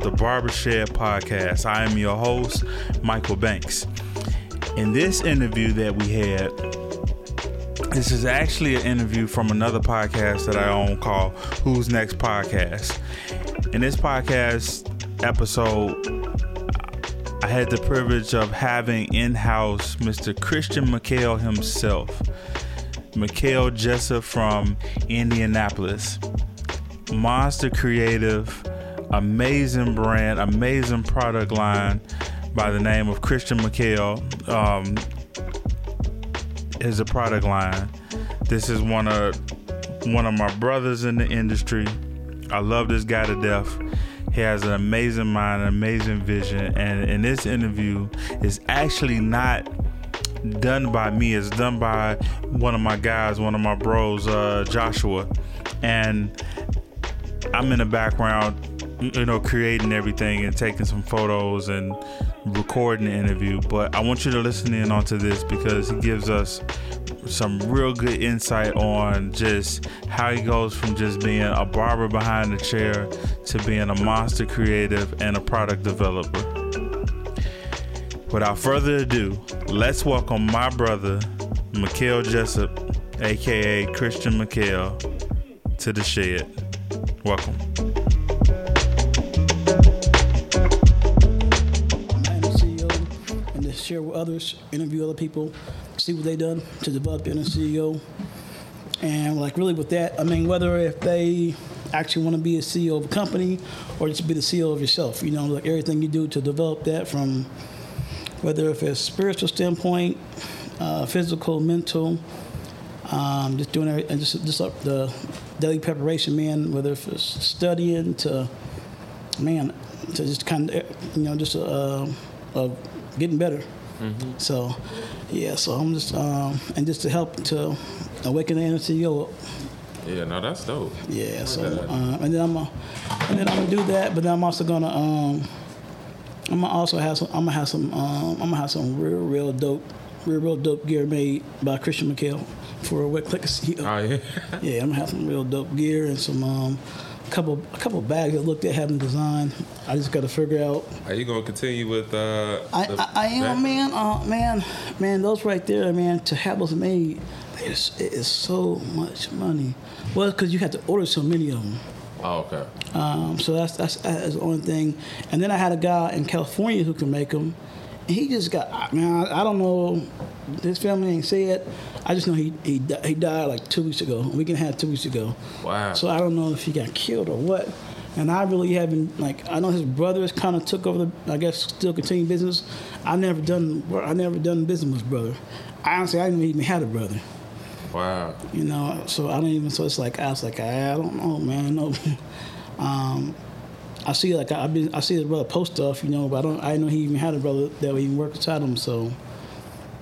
the Barbershed podcast. I am your host, Michael Banks. In this interview that we had, this is actually an interview from another podcast that I own called Who's Next Podcast. In this podcast episode, I had the privilege of having in house Mr. Christian Miquel himself. Miquel Jessup from Indianapolis. Monster Creative, amazing brand, amazing product line by the name of Christian Miquel. Um, is a product line. This is one of one of my brothers in the industry. I love this guy to death. He has an amazing mind, an amazing vision, and in this interview is actually not done by me. It's done by one of my guys, one of my bros, uh, Joshua, and I'm in the background, you know, creating everything and taking some photos and recording the interview. But I want you to listen in onto this because he gives us some real good insight on just how he goes from just being a barber behind the chair to being a monster creative and a product developer. Without further ado, let's welcome my brother, Miquel Jessup, aka Christian Miquel, to the shed. Welcome. Share with others, interview other people, see what they've done to develop being a CEO. And like really with that, I mean whether if they actually want to be a CEO of a company or just be the CEO of yourself, you know, like everything you do to develop that from whether if it's spiritual standpoint, uh, physical, mental, um, just doing everything, just just up the daily preparation, man. Whether it's studying to, man, to just kind of you know just uh, uh, getting better. So, yeah. So I'm just um, and just to help to awaken the CEO up. Yeah, no, that's dope. Yeah. So uh, and then I'm a, and then I'm gonna do that, but then I'm also gonna um, I'm gonna also have some I'm gonna have some um, I'm gonna have some real real dope real real dope gear made by Christian Miquel for a wet click CEO. Oh yeah. Yeah, I'm gonna have some real dope gear and some um, couple a couple bags that looked at having designed. I just got to figure out. Are you gonna continue with uh? I, the I, I am man, uh, man, man. Those right there, man. To have those made, it's, it is so much money. Well, because you have to order so many of them. Oh okay. Um, so that's, that's that's the only thing. And then I had a guy in California who can make them. He just got I- man. I, I don't know. His family ain't said. I just know he he, he died like two weeks ago. We can have two weeks ago. Wow. So I don't know if he got killed or what. And I really haven't like I know his brothers kind of took over the I guess still continue business. I never done I never done business with his brother. I honestly I didn't even have a brother. Wow. You know, so I don't even. So it's like I was like I don't know, man. No, um, I see like I've been I see his brother post stuff, you know, but I don't. I didn't know he even had a brother that would even work beside him. So,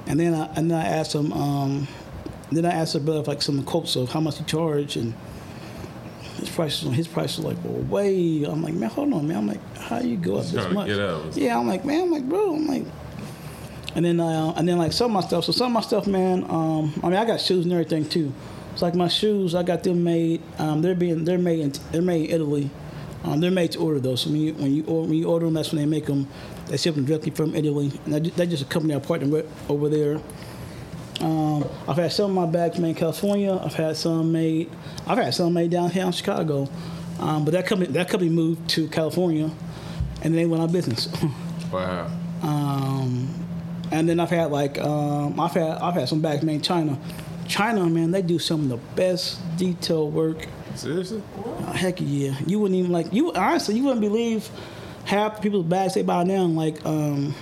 and then I and then I asked him. Um, then I asked the brother like some quotes of how much he charged and. His price, his price was like, well, way. I'm like, man, hold on, man. I'm like, how you go up He's this much? Yeah, I'm like, man, I'm like, bro, I'm like, and then uh, and then like some of my stuff. So some of my stuff, man. Um, I mean, I got shoes and everything too. It's like my shoes. I got them made. Um, they're being they're made in they're made in Italy. Um, they're made to order though. So when you when you order, when you order them, that's when they make them. They ship them directly from Italy, and they, they just a company I partner with over there. Um, I've had some of my bags made in California. I've had some made. I've had some made down here in Chicago, um, but that company that company moved to California, and then they went out of business. Wow. Um, and then I've had like um, I've had I've had some bags made in China. China, man, they do some of the best detail work. Seriously? Uh, heck yeah, you wouldn't even like you honestly you wouldn't believe half the people's bags they buy now like um,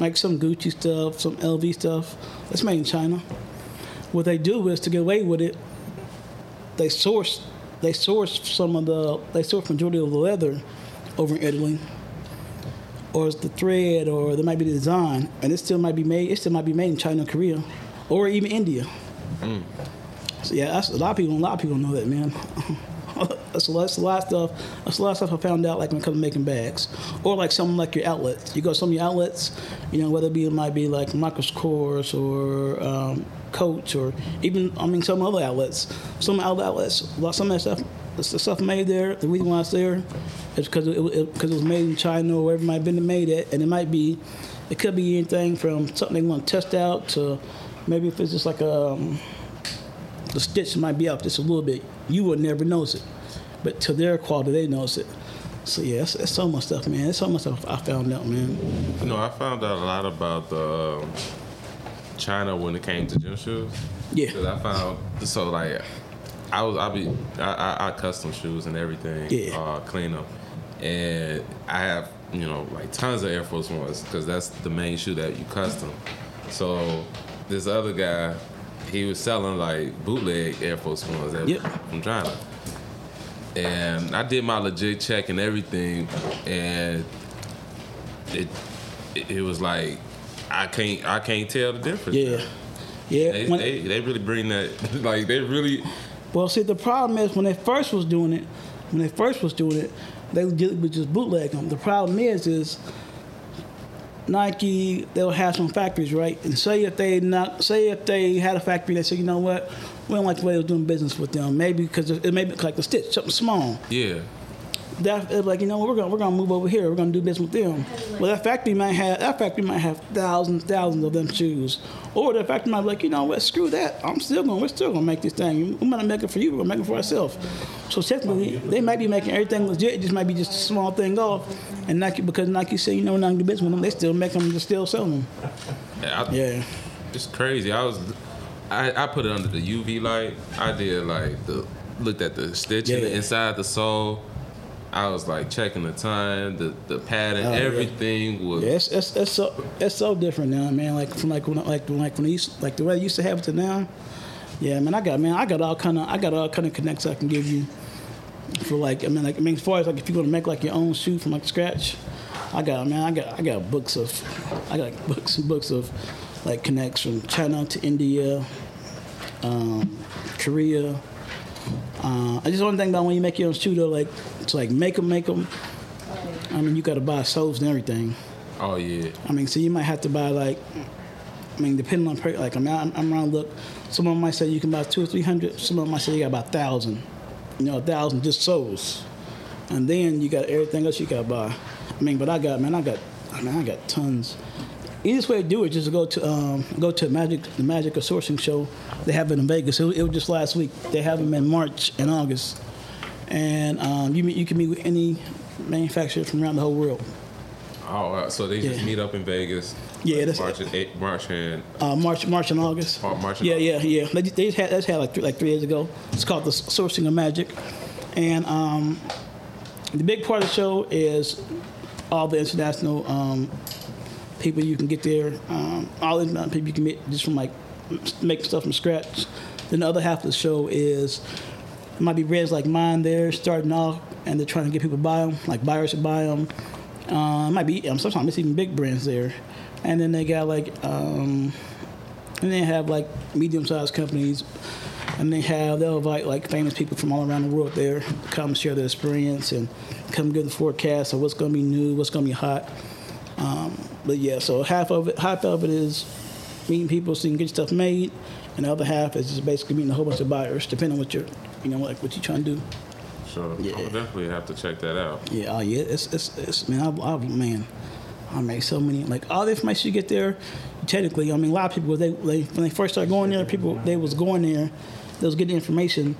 like some Gucci stuff, some LV stuff. That's made in China. What they do is to get away with it, they source they source some of the they source majority of the leather over in Italy or it's the thread, or there might be the design, and it still might be made. It still might be made in China, Korea, or even India. So yeah, that's a lot of people. A lot of people know that, man. that's, a lot, that's a lot of stuff. That's a lot of stuff I found out, like when it comes to making bags, or like something like your outlets. You go to some of your outlets, you know, whether it be it might be like Michael's Kors or um, Coach, or even I mean some other outlets. Some other outlets, some of that stuff the stuff made there. The reason why it's there is because it, it, cause it was made in China or wherever it might have been made at, and it might be, it could be anything from something they want to test out to maybe if it's just like a, um, the stitch might be up just a little bit. You would never notice it, but to their quality, they notice it. So yeah, it's, it's so much stuff, man. It's so much stuff I found out, man. You know, I found out a lot about the um, China when it came to gym shoes. Yeah. 'Cause I found so like I was I be I, I, I custom shoes and everything. Yeah. Uh, clean them, and I have you know like tons of Air Force Ones because that's the main shoe that you custom. So this other guy, he was selling like bootleg Air Force Ones that, Yep. from China. And I did my legit check and everything, and it it, it was like I can't I can't tell the difference. Yeah, yeah. They, they, they really bring that like they really Well, see, the problem is when they first was doing it, when they first was doing it, they would just bootleg them. The problem is, is Nike they'll have some factories, right? And say if they not say if they had a factory they said, you know what, we don't like the way they're doing business with them, maybe because it may be like the stitch, something small. yeah That it's like you know what, we're gonna we're gonna move over here, we're gonna do business with them. Well, that factory might have that factory might have thousands, thousands of them shoes, or that factory might be like, you know what, screw that, I'm still gonna we're still gonna make this thing. We're gonna make it for you, we're gonna make it for ourselves. So technically, they might be making everything legit. It just might be just a small thing off, and Nike because Nike said, you know we're not gonna do business with them, they still make them, they still sell them. I, Yeah, it's crazy. I was I, I put it under the UV light. I did like the looked at the stitching Yeah. inside the sole. I was like checking the time, the the pattern, Oh, yeah. everything was yeah, it's, it's, it's so it's so different now, man. Like from like when like when like when they used, like the way I used to have it to now. Yeah, man, I got man, I got all kind of I got all kind of connects I can give you for like I mean like I mean as far as like if you're gonna make like your own shoe from like scratch, I got man, I got I got books of I got books and books of like connects from China to India, um, Korea. Uh, I just one thing about when you make your own shoe though, like it's like make them, make them. I mean, you got to buy soles and everything. oh yeah. I mean, so you might have to buy like, I mean, depending on per- like I'm, I'm, I'm around. Look, someone might say you can buy two or three hundred. Someone might say you got about a thousand. You know, a thousand just soles, and then you got everything else you got to buy. I mean, but I got man, I got, I mean, I got tons. Easiest way to do it is just go to um, go to Magic the Magic of Sourcing show. They have it in Vegas. It, was- it was just last week. They have them in March and August, and um, you meet, you can meet with any manufacturer from around the whole world. Oh, wow. so they just meet up in Vegas. Yeah, that's- March and eight, March and Uh, March, March and August. Oh, March and yeah, yeah, yeah. They, they just had that's had like three, like three years ago. It's called the Sourcing of Magic, and um, the big part of the show is all the international um, people you can get there. Um, all the international people you can meet just from like making stuff from scratch. Then the other half of the show is it might be brands like mine there starting off, and they're trying to get people to buy them, like buyers to buy them. Uh, might be um, sometimes it's even big brands there, and then they got like um, and they have like medium-sized companies, and they have they'll invite like famous people from all around the world there to come share their experience and come give the forecast of what's going to be new, what's going to be hot. Um, but yeah, so half of it, half of it is meeting people so you can get stuff made, and the other half is just basically meeting a whole bunch of buyers, depending on what you're, you know, like what you're trying to do. So Yeah. I'll definitely have to check that out. Yeah, oh yeah, it's it's, it's man, I, I man, I make so many like all the information you get there. Technically, I mean, a lot of people they, they when they first started going there, people they was going there, they was getting information,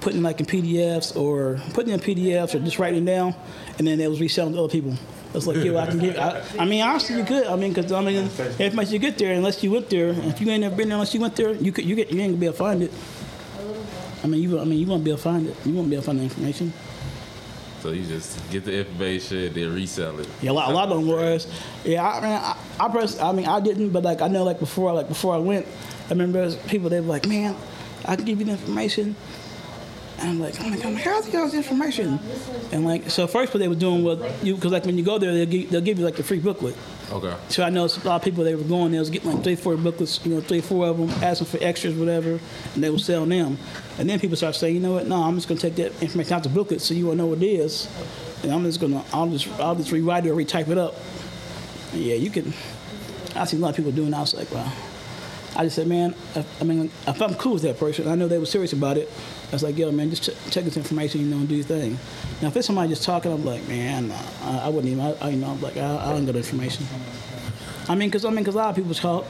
putting like in PDFs or putting in PDFs or just writing down, and then they was reselling to other people. It's like, yo, I can give. I, I mean, honestly, you could. I mean, because I mean, information you get there, unless you went there, if you ain't never been there, unless you went there, you could, you get, you ain't gonna be able to find it. I mean, you, I mean, you won't be able to find it. You won't be able to find the information. So you just get the information, then resell it. Yeah, a lot, a lot of them was. Yeah, I mean, I, I, pers- I mean, I didn't, but like I know, like before, like before I went, I remember there was people they were like, "Man, I can give you the information," and I'm like, "I'm like, I'm like how's got this information?" And like, so first, what they were doing was you, because like when you go there, they'll give, they'll give you like the free booklet. Okay. So I know a lot of people they were going there was getting like three, four booklets, you know, three, four of them, asking for extras, whatever, and they were selling them. And then people start saying, you know what? No, I'm just gonna take that information out the booklet so you will know what it is, and I'm just gonna, I'll just, I'll just rewrite it or retype it up. And yeah, you can. I see a lot of people doing. that. I was like, wow. I just said, man, if, I mean, if I'm cool with that person, I know they were serious about it. I was like, yo, man, just ch- check this information, you know, and do your thing. Now, if it's somebody just talking, I'm like, man, I, I wouldn't even, I, I, you know, I'm like, I, I don't get information. I mean, because I mean, because a lot of people talk.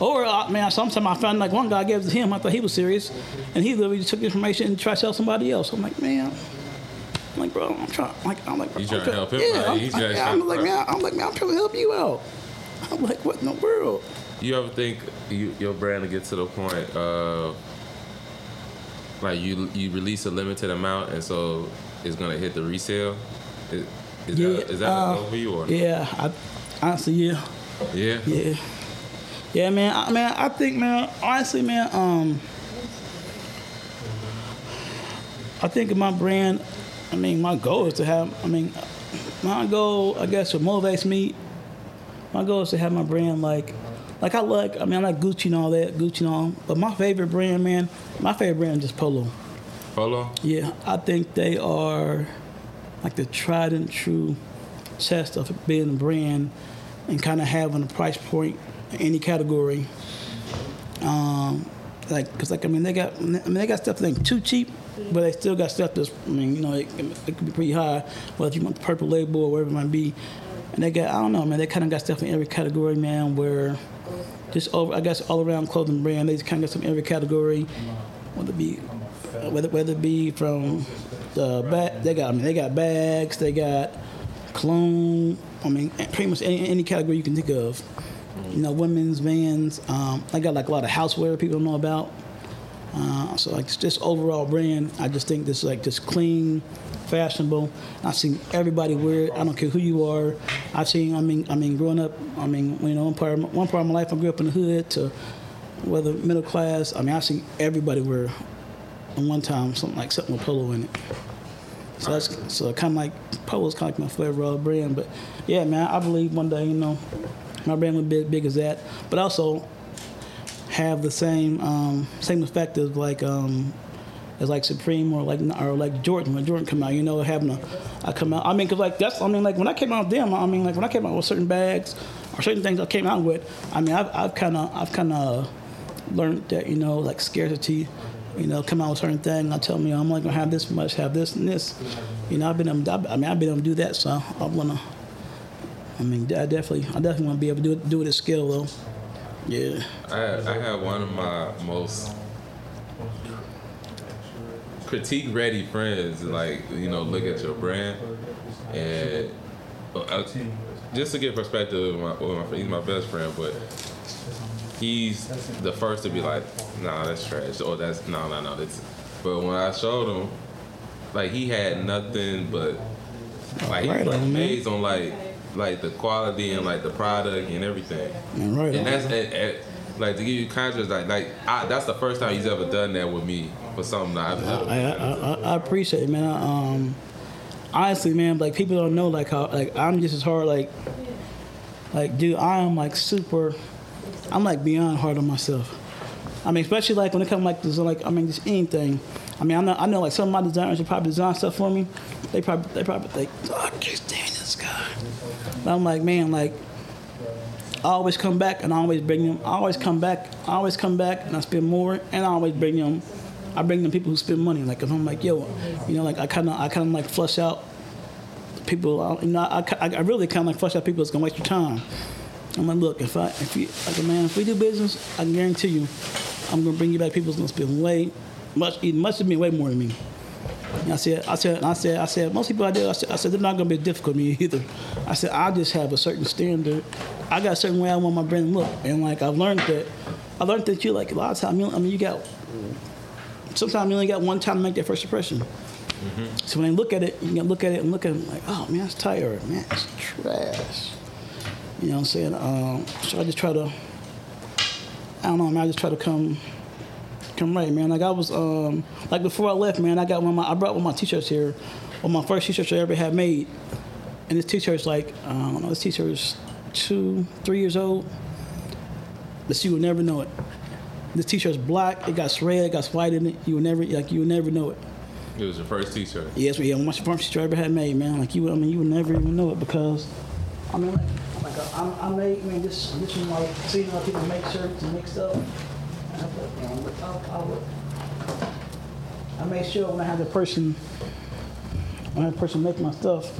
Or, uh, man, sometimes I found like one guy gave it to him. I thought he was serious, and he literally took the information and tried to sell somebody else. I'm like, man, I'm like, bro, I'm trying. Like, I'm like, I'm trying to help him Yeah, out. I'm, He's I, trying to I'm like, man, I'm like, man, I'm trying to help you out. I'm like, what in the world? You ever think you, your brand will get to the point of like you you release a limited amount and so it's gonna hit the resale? Is, is Yeah, that, is that uh, for you or Yeah, I, honestly, yeah, yeah? yeah, yeah, man. I, man, I think, man, honestly, man, um, I think my brand. I mean, my goal is to have. I mean, my goal, I guess, what motivates me. My goal is to have my brand like, like I like. I mean, I like Gucci and all that, Gucci and all. But my favorite brand, man, my favorite brand is just Polo. Polo? Yeah, I think they are like the tried and true test of being a brand and kind of having a price point in any category. Um, like, cause like I mean they got I mean they got stuff that ain't too cheap, but they still got stuff that's I mean you know it, it could be pretty high. Whether you want the purple label or whatever it might be, and they got I don't know man they kind of got stuff in every category man where just over I guess all around clothing brand they just kind of got some every category, whether it be whether whether it be from the bag, they got I mean they got bags, they got cologne. I mean pretty much any, any category you can think of. You know, women's vans. Um, I got like a lot of houseware people don't know about. Uh, so like just overall brand. I just think this is like just clean, fashionable. I've seen everybody wear it. I don't care who you are. I've seen. I mean, I mean, growing up. I mean, you know, one part of my, one part of my life I grew up in the hood to whether middle class. I mean, I've seen everybody wear at one time something like something with polo in it. So that's so kind of like polo's kind of like my flavor of brand. But yeah, man, I believe one day you know my brand will be as big as that, but also have the same um, same effect as like um, as like Supreme or like or like Jordan when Jordan come out. You know, having a I come out. I mean, cause like that's I mean like when I came out with them. I mean like when I came out with certain bags or certain things I came out with. I mean I've kind of I've kind of learned that you know like scarcity. You know, come out with certain thing. I tell me I'm only gonna have this much, have this and this. You know, I've been able, I mean I've been able to do that, so I wanna. I mean, I definitely, I definitely want to be able to do it, do it at scale, though. Yeah. I I had one of my most critique ready friends like you know look at your brand and uh, just to get perspective my, with my he's my best friend but he's the first to be like nah that's trash or that's no no no that's but when I showed him like he had nothing but like he Right on, on like like the quality and like the product and everything right and that's and, and, like to give you contrast, like like I, that's the first time he's ever done that with me for something that I've ever. I, I, I, I appreciate it, man. I, um, honestly, man, like people don't know like how like I'm just as hard like like dude, I am like super. I'm like beyond hard on myself. I mean, especially like when it comes like this, like I mean, just anything. I mean, I know I know like some of my designers who probably design stuff for me. They probably they probably think, oh, I can't stand this guy. I'm like, man, like I always come back and I always bring them. I always come back. I always come back and I spend more and I always bring them. I bring them people who spend money. Like if I'm like, yo, you know, like I kind of I kind of like flush out people. You know, I, I, I really kind of like flush out people that's gonna waste your time. I'm like, look, if I if you like man, if we do business, I guarantee you, I'm gonna bring you back people who's gonna spend way much much of me way more than me. And I said, I said, I said, I said, most people I I said, I said, they're not gonna be difficult to me either. I said, I just have a certain standard. I got a certain way I want my brand to look, and like I've learned that, I learned that you like a lot of times. You, I mean, you got sometimes you only got one time to make that first impression. So when they look at it, you can look at it and look at it like, oh man, it's tired, man, it's trash. You know what I'm saying? Um, so I just try to, I don't know, man, I just try to come come right, man. Like I was, um, like before I left, man, I got one of my, I brought one of my t-shirts here, one of my first t-shirts I ever had made, and this t-shirt's like, I don't know, this t-shirt's two, three years old, but you will never know it. This t-shirt's black, it got red, it got white in it. You will never, like, you will never know it. It was your first T-shirt. Yes, yeah, one of my first t-shirts I ever had made, man. Like you, I mean, you would never even know it because, I mean, like, like I, I make, man, this, this is like seeing how people make shirts and make stuff. I thought, man, I'll, I'll. I make sure when I have the person, when I have the person make my stuff,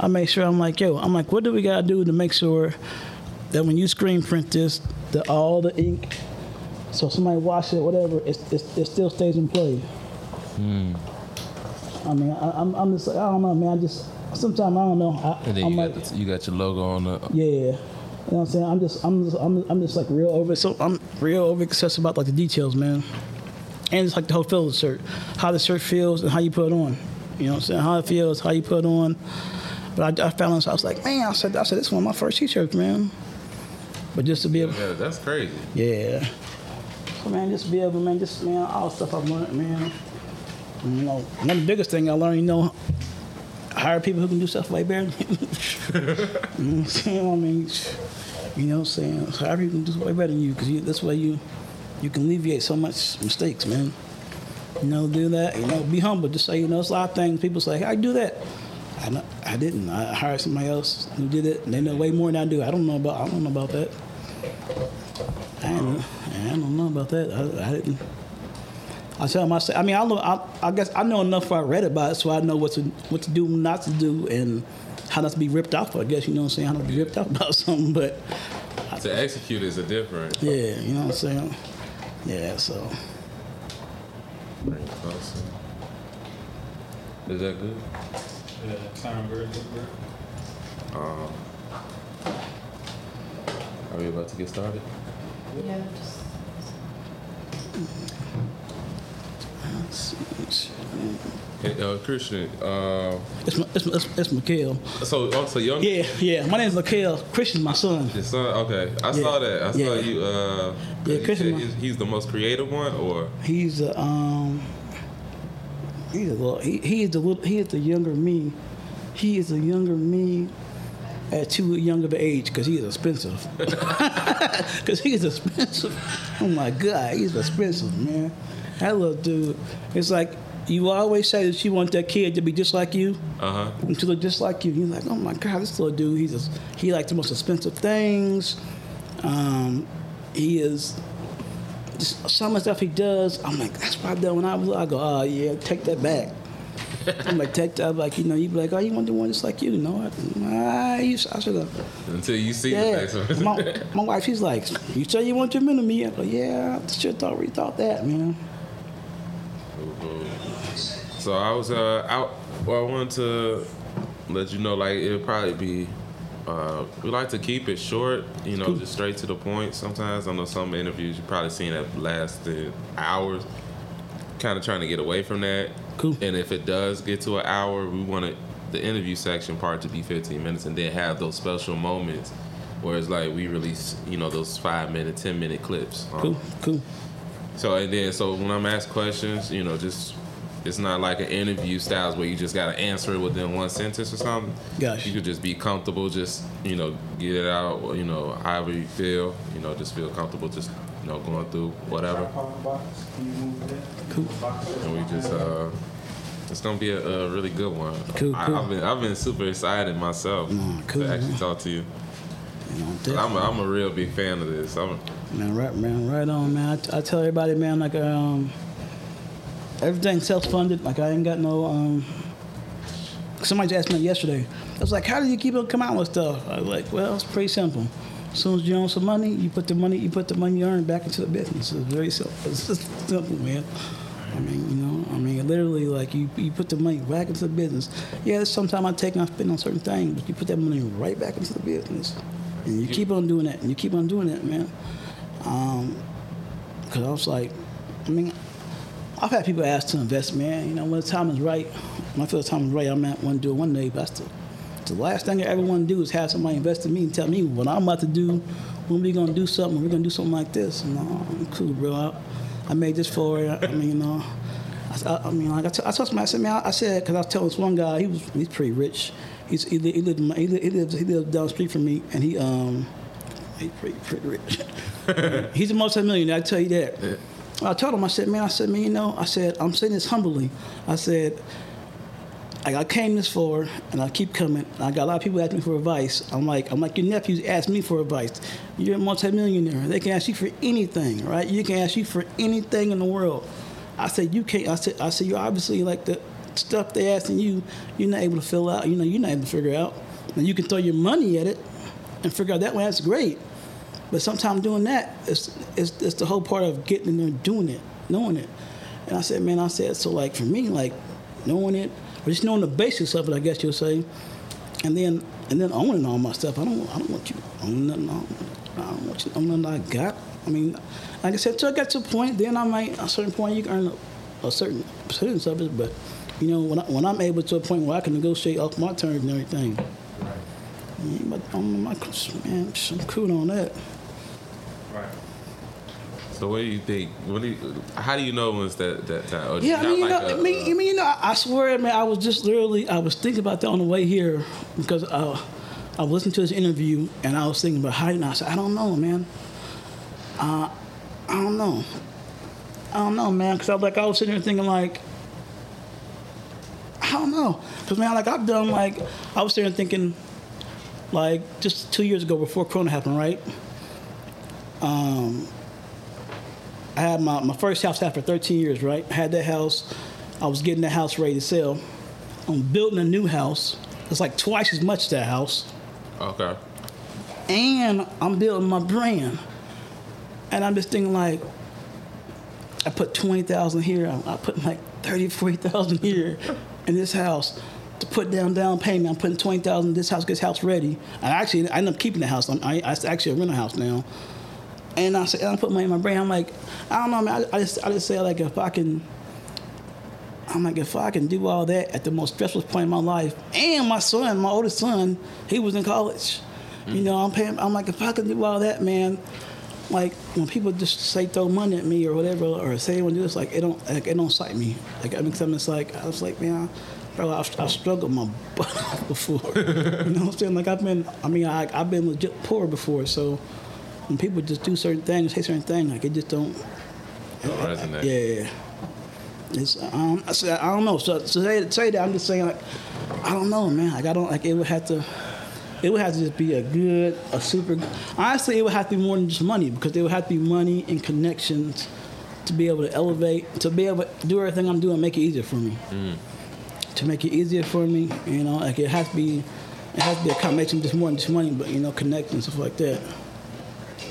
I make sure I'm like, yo, I'm like, what do we gotta do to make sure that when you screen print this, that all the ink, so somebody wash it, whatever, it, it, it still stays in play. Hmm. I mean, I, I'm, I'm just, I don't know, man. I just sometimes I don't know. I, And then I'm you like, got, the, you got your logo on the. yeah. You know what I'm saying? I'm just, I'm just, I'm, I'm just like real over. So I'm real over obsessed about like the details, man. And it's like the whole feel of the shirt, how the shirt feels and how you put it on. You know what I'm saying? How it feels, how you put it on. But I, I found this, I was like, man, I said, I said, this is one of my first t-shirts, man. But just to be able, Yeah, that's crazy. yeah. So man, just be able, man, just man, all the stuff I've learned, man. You know, of the biggest thing I learned, you know, hire people who can do stuff way better. than you. know what? I mean, you know what I'm saying? Hire people who can do way better than you, because this way you you can alleviate so much mistakes, man. You know, do that. You know, be humble. Just say, you know, it's a lot of things. People say, I do that. I, I didn't. I hired somebody else who did it. And they know way more than I do. I don't know about. I don't know about that. I don't, I don't know about that. I, I didn't. I tell myself. I mean, I, know, I, I guess I know enough. I read about it, so I know what to what to do, not to do, and how not to be ripped off. I guess you know what I'm saying. How not to be ripped off about something, but To execute is a different. yeah, you know what I'm saying. Yeah, so Bring it closer. Is that good? Yeah, sound very good, bro. Um, are we about to get started? Yeah, just. It's, it's, Hey, uh, Christian. Uh, it's, it's, it's, it's Miquel. so, oh, so young. Yeah, yeah. My name's Miquel. Christian's my son. Your son. Okay, I saw that. I saw you. Uh, Yeah, you Christian- he's, he's the most creative one, or He's a um. He's a little. He, he is the little. He is the younger me. He is the younger me. At too young of an age, because he is expensive. Because he is expensive. Oh my God, he's expensive, man. That little dude. It's like you always say that you want that kid to be just like you. uh huh. and to look just like you. You're like, oh my God, this little dude, he's just, he likes the most expensive things. Um, he is just some of the stuff he does. I'm like, that's what I done when I was. I go, oh yeah, take that back. I'm like, take that. I'm like, you know, you be like, oh, you want to do one just like you? No, I, I, used- I should have. Until you see Yeah. the next one. my, my wife, she's like, you say you want your minute me? I go, yeah, I should have thought that, man. So I was uh out. Well, I wanted to let you know, like it'll probably be. Uh, we like to keep it short, you know, just straight to the point. Sometimes I know some interviews you've probably seen that lasted hours. Kind of trying to get away from that. Cool. And if it does get to an hour, we want it, the interview section part to be 15 minutes, and then have those special moments where it's like we release, you know, those five minute, 10 minute clips. Um, Cool, cool. so and then so when I'm asked questions, you know, just it's not like an interview styles where you just gotta answer it within one sentence or something. Gotcha. You could just be comfortable, just you know, get it out, you know, however you feel, you know, just feel comfortable, just you know, going through whatever, Cool. and we just uh. It's gonna be a, a really good one. Cool, I, cool. I've been I've been super excited myself Mm, cool, to actually man. talk to you. You know, I'm a, I'm a real big fan of this. I'm, Man, right, man, right on, man. I, I tell everybody, man, like um, everything's self-funded. Like I ain't got no. Um, somebody asked me yesterday. I was like, "How do you keep on coming out with stuff?" I was like, "Well, it's pretty simple. As soon as you own some money, you put the money, you put the money you earn back into the business. It's very simple. It's simple, man. I mean, you know, I mean, literally, like you, you put the money back into the business. Yeah, sometimes I take and I spend on certain things, but you put that money right back into the business, and you keep on doing that, and you keep on doing that, man. Um, Cause I was like, I mean, I've had people ask to invest, man. You know, when the time is right, when I feel the time is right, I might want to do it one day. But that's the, the last thing I ever want to do is have somebody invest in me and tell me what I'm about to do, when we're gonna do something, we're gonna do something like this. No, I'm cool, bro. I, I made this for you. I mean, you know, I, I, I mean, like I, t- I told somebody, I said, man, I, I said, because I was telling this one guy, he was he's pretty rich. He's he, li- he lived he, li- he lives he lives down the street from me, and he um he's pretty pretty rich. he's a multi-millionaire. I tell you that. I told him, I said, man, I said, man, you know, I said, I'm saying this humbly. I said, I, came this far, and I keep coming. I got a lot of people asking me for advice. I'm like, I'm like your nephews ask me for advice. You're a multimillionaire. They can ask you for anything, right? You can ask you for anything in the world. I said you can't. I said I said you obviously like the stuff they asking you, you're not able to fill out. You know, you're not able to figure out. And you can throw your money at it and figure out that way. That's great. But sometimes doing that is is, is the whole part of getting in there, and doing it, knowing it. And I said, man, I said so. Like for me, like knowing it, or just knowing the basics of it, I guess you'll say. And then and then owning all my stuff. I don't I don't want you owning nothing. I don't, I don't want you owning nothing I got. I mean, like I said, till I got to a point, then I might at a certain point you can earn a, a certain percentage of it. But you know, when I, when I'm able to a point where I can negotiate off my terms and everything. But I'm, my, man, I'm cool on that. Right. So what do you think? What do you, how do you know when it's that that time? Or Yeah, I mean, you like know, a- I mean, I mean, you know, I I swear, man, I was just literally, I was thinking about that on the way here because I, I was listening to this interview and I was thinking about how, and I said, I don't know, man. Uh, I don't know. I don't know, man, because I was like, I was sitting there thinking like, I don't know, because man, like I've done like, I was sitting there thinking, like just two years ago before Corona happened, right? Um, I had my, my first house after 13 years, right? I had that house. I was getting the house ready to sell. I'm building a new house. It's like twice as much that house. Okay. And I'm building my brand. And I'm just thinking like, I put 20,000 here. I, I put like 30, 40,000 here in this house to put down down payment. I'm putting 20,000 in this house, gets house ready. And actually, I ended up keeping the house. I'm, I, I actually rent a house now. And I said, I put money in my brain. I'm like, I don't know, man. I, I just, I just say like, if I can, I'm like, if I can do all that at the most stressful point in my life, and my son, my oldest son, he was in college. You mm. know, I'm paying. I'm like, if I can do all that, man. Like when people just say throw money at me or whatever, or say to do this, like it don't, like it don't excite me. Like I mean, something it's like I was like, man, bro, I've, I've struggled my butt before. you know what I'm saying? Like I've been, I mean, I, I've been legit poor before, so when people just do certain things, say certain things, like it just don't. Don't resonate. Yeah. It's um, I, say, I don't know. So, so say, say that I'm just saying like I don't know, man. Like I don't like it would have to. It would have to just be a good, a super. Honestly, it would have to be more than just money because there would have to be money and connections to be able to elevate, to be able to do everything I'm doing, make it easier for me. To make it easier for me, you know, like it has to be, it has to be a combination of just more than just money, but you know, connections and stuff like that.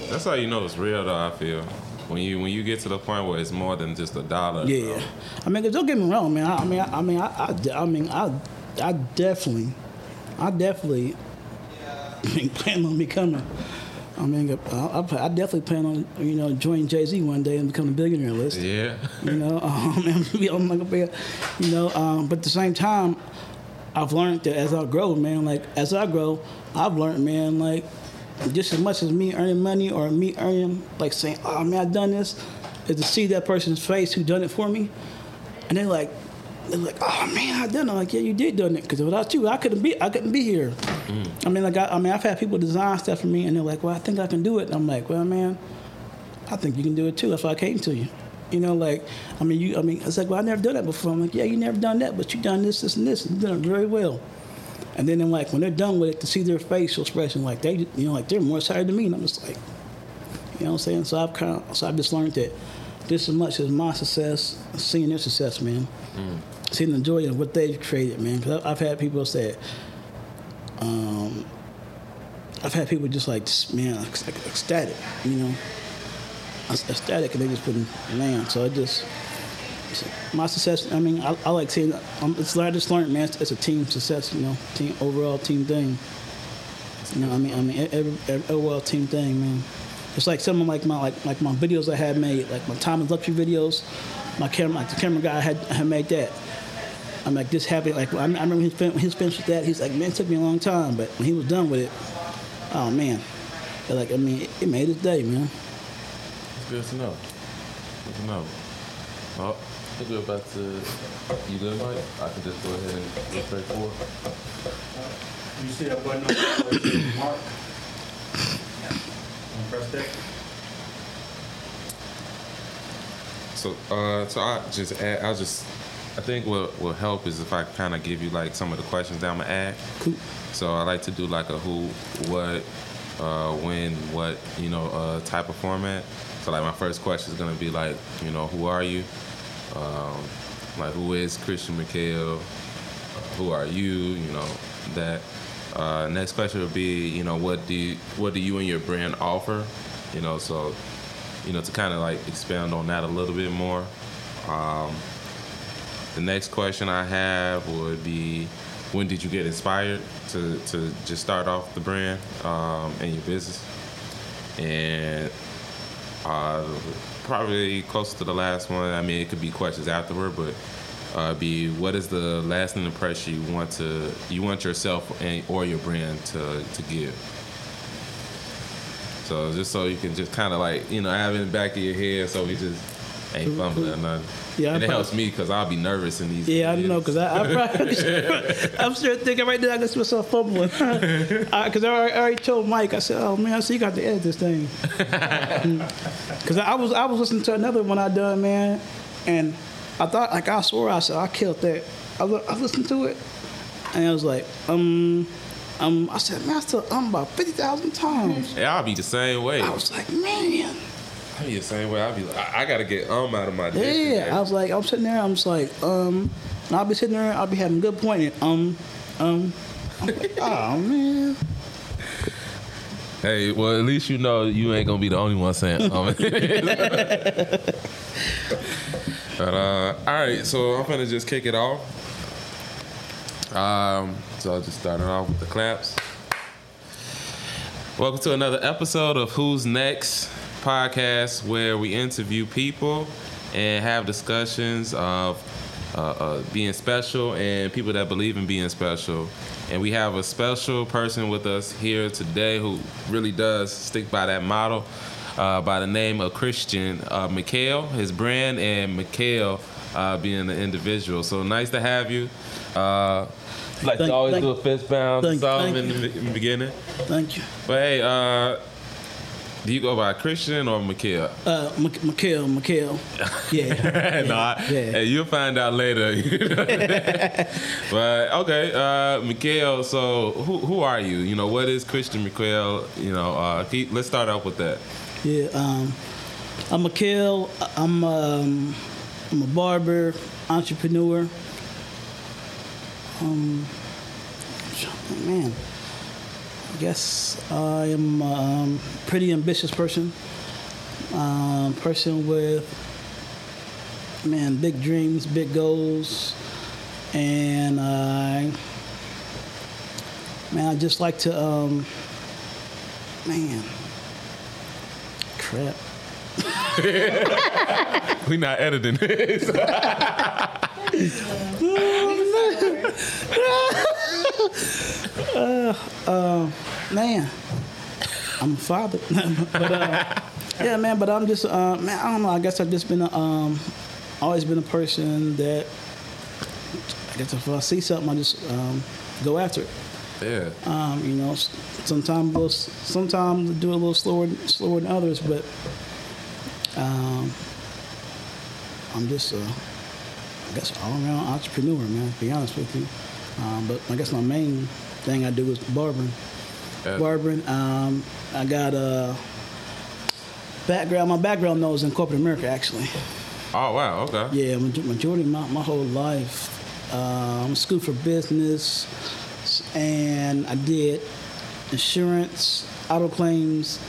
That's how you know it's real, though. I feel when you when you get to the point where it's more than just a dollar. Yeah, I mean, don't get me wrong, man. I, I mean, I, I mean, I, I, I mean, I, I definitely, I definitely plan on becoming. I mean, I, I, I definitely plan on, you know, joining Jay Z one day and becoming a billionaire list. Yeah. You know, um, and be on like a you know, um, but at the same time, I've learned that as I grow, man, like as I grow, I've learned, man, like just as much as me earning money or me earning, like saying, oh man, I've done this, is to see that person's face who done it for me, and they're like, they're like, oh man, I done it. I'm like, yeah, you did done it, because without you, I couldn't be, I couldn't be here. Mm. I mean, like, I, I mean, I've had people design stuff for me, and they're like, well, I think I can do it. And I'm like, well, man, I think you can do it too. That's why I came to you. You know, like, I mean, you, I mean, it's like, well, I never done that before. I'm like, yeah, you never done that, but you done this, this, and this, and you done it very well. And then, I'm like, when they're done with it, to see their facial expression, like they, you know, like they're more excited than me, and I'm just like, you know what I'm saying? So I've kind of, so I've just learned that just as much as my success, seeing their success, man, seeing the joy of what they've created, man. Because I've had people say, um, I've had people just like, man, ec- ec- ecstatic, you know, ecstatic, and they just couldn't land. So I just, my success. I mean, I, I like seeing. Um, it's I just learned, man. It's, it's a team success, you know, team overall team thing. You know, I mean, I mean, every, every overall team thing, man. It's like some of like my like like my videos I had made, like my Thomas luxury videos. My camera, like the camera guy had had made that. I'm like this happy. Like I, remember his fin- when he finished with that. He's like, man, it took me a long time, but when he was done with it, oh man, But, like I mean, it, it made his day, man. It's good to know. Good to know. Oh, I think we're about to. You good, Mike? I can just go ahead and go straight forward. You see that button on Mark? Press that. So, uh, so I just add, I'll just I think what will help is if I kind of give you like some of the questions that I'm gonna ask. Cool. So I like to do like a who, what, uh, when, what, you know, uh, type of format. So like my first question is gonna be like, you know, who are you? Um, like who is Christian Miquel? who are you? You know that. Uh, next question would be, you know, what do you, what do you and your brand offer? You know, so you know to kind of like expand on that a little bit more. Um, the next question I have would be, when did you get inspired to to just start off the brand um, and your business? And uh, probably close to the last one. I mean, it could be questions afterward, but uh, be what is the lasting impression you want to you want yourself and or your brand to to give. So just so you can just kind of like you know have it in the back of your head, so we just ain't fumbling or nothing. Yeah, and I it prob- helps me because I'll be nervous in these. Yeah, I don't know, cause I, I probably, I'm sure thinking right now I got myself fumbling, because I, already- I already told Mike. I said, "Oh man, I see you got to edit this thing," because I was I was listening to another one I done, man, and I thought like I swore I said I killed that. I, I listened to it, and I was like, um, um, I said, I still um about fifty thousand times. Yeah, I'll be the same way. I was like, man. I'll be the same way. I'll be like, I, I gotta get um out of my day. Yeah, dictionary. I was like, I'm sitting there, I'm just like, um, and I'll be sitting there, I'll be having a good point, and um, um, I'm like, oh man, Hey, well, at least you know you ain't gonna be the only one saying um. but uh, all right, so I'm gonna just kick it off. Um, so I'll just start it off with the claps. Welcome to another episode of Who's Next podcast, where we interview people and have discussions of uh, uh, being special and people that believe in being special. And we have a special person with us here today who really does stick by that model. Uh, by the name of Christian uh, Miquel, his brand, and Miquel uh, being the individual. So nice to have you. Uh, like Thank- to always thank- do a fist pound thank- thank in the, in the beginning. thank you. But hey, uh, do you go by Christian or Miquel? Uh, Mik- Miquel, Miquel, yeah, no, I, yeah. hey, you'll find out later. but okay, uh, Miquel. So who who are you? You know, what is Christian Miquel? You know, uh, keep, let's start off with that. yeah. Um, I'm Miquel. I'm um, I'm a barber, entrepreneur. Um, man, guess I am a um, pretty ambitious person. Um, person with man, big dreams, big goals, and I, man, I just like to, um, man, crap. We not editing this. man, I'm a father. but uh, yeah, man. But I'm just uh, man. I don't know. I guess I've just been a, um, always been a person that I guess if I see something, I just um, go after it. yeah. Um, you know, sometimes we'll, sometimes do it a little slower, slower than others, but um, I'm just, uh, I guess, all around entrepreneur, man. To be honest with you, um, but I guess my main thing I do is barbering. Yeah. Barbering. Um, I got a background. My background though is in corporate America, actually. Oh wow. Okay. Yeah, majority of my, my whole life. Uh, I'm school for business, and I did insurance, auto claims,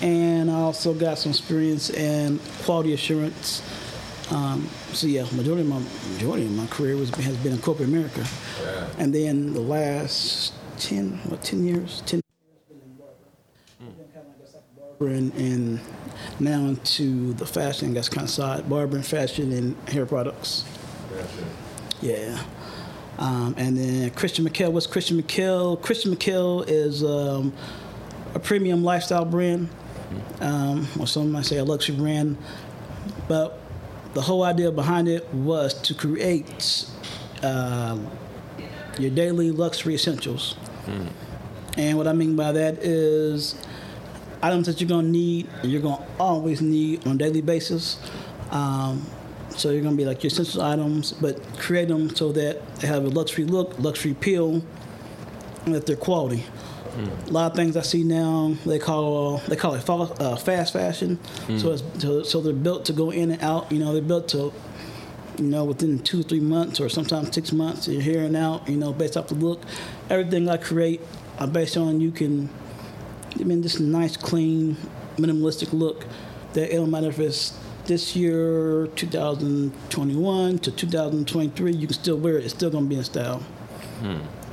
and I also got some experience in quality assurance. Um, so yeah, majority of my majority of my career was has been in corporate America, Yeah. and then the last ten what ten years ten. And, and now into the fashion, that's kind of side, barbering, fashion, and hair products. fashion. Yeah. Um, and then Christian Miquel. What's Christian Miquel? Christian Miquel is um, a premium lifestyle brand, um, or some might say a luxury brand. But the whole idea behind it was to create um, your daily luxury essentials. And what I mean by that is items that you're gonna need and you're gonna always need on a daily basis. Um, So you're gonna be like your essential items, but create them so that they have a luxury look, luxury appeal, and that they're quality. A lot of things I see now they call they call it uh, fast fashion. So it's so, so they're built to go in and out. You know, they're built to you know within two three months or sometimes six months. You're hearing out. You know, based off the look. Everything I create, I based on you can. I mean, a nice, clean, minimalistic look. That it don't matter if it's this year, 2021 to 2023, you can still wear it. It's still gonna be in style.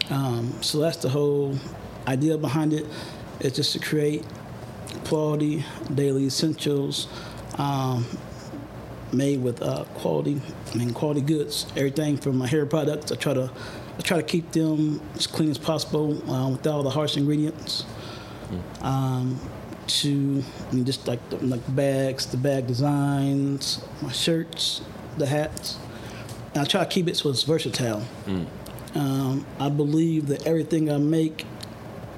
Um, so that's the whole idea behind it. It's just to create quality daily essentials um, made with uh, quality. I mean, quality goods. Everything from my hair products. I try to I try to keep them as clean as possible uh, without all the harsh ingredients. Um, to I mean, just like the, like bags, the bag designs, my shirts, the hats. And I try to keep it so it's versatile. Um, I believe that everything I make,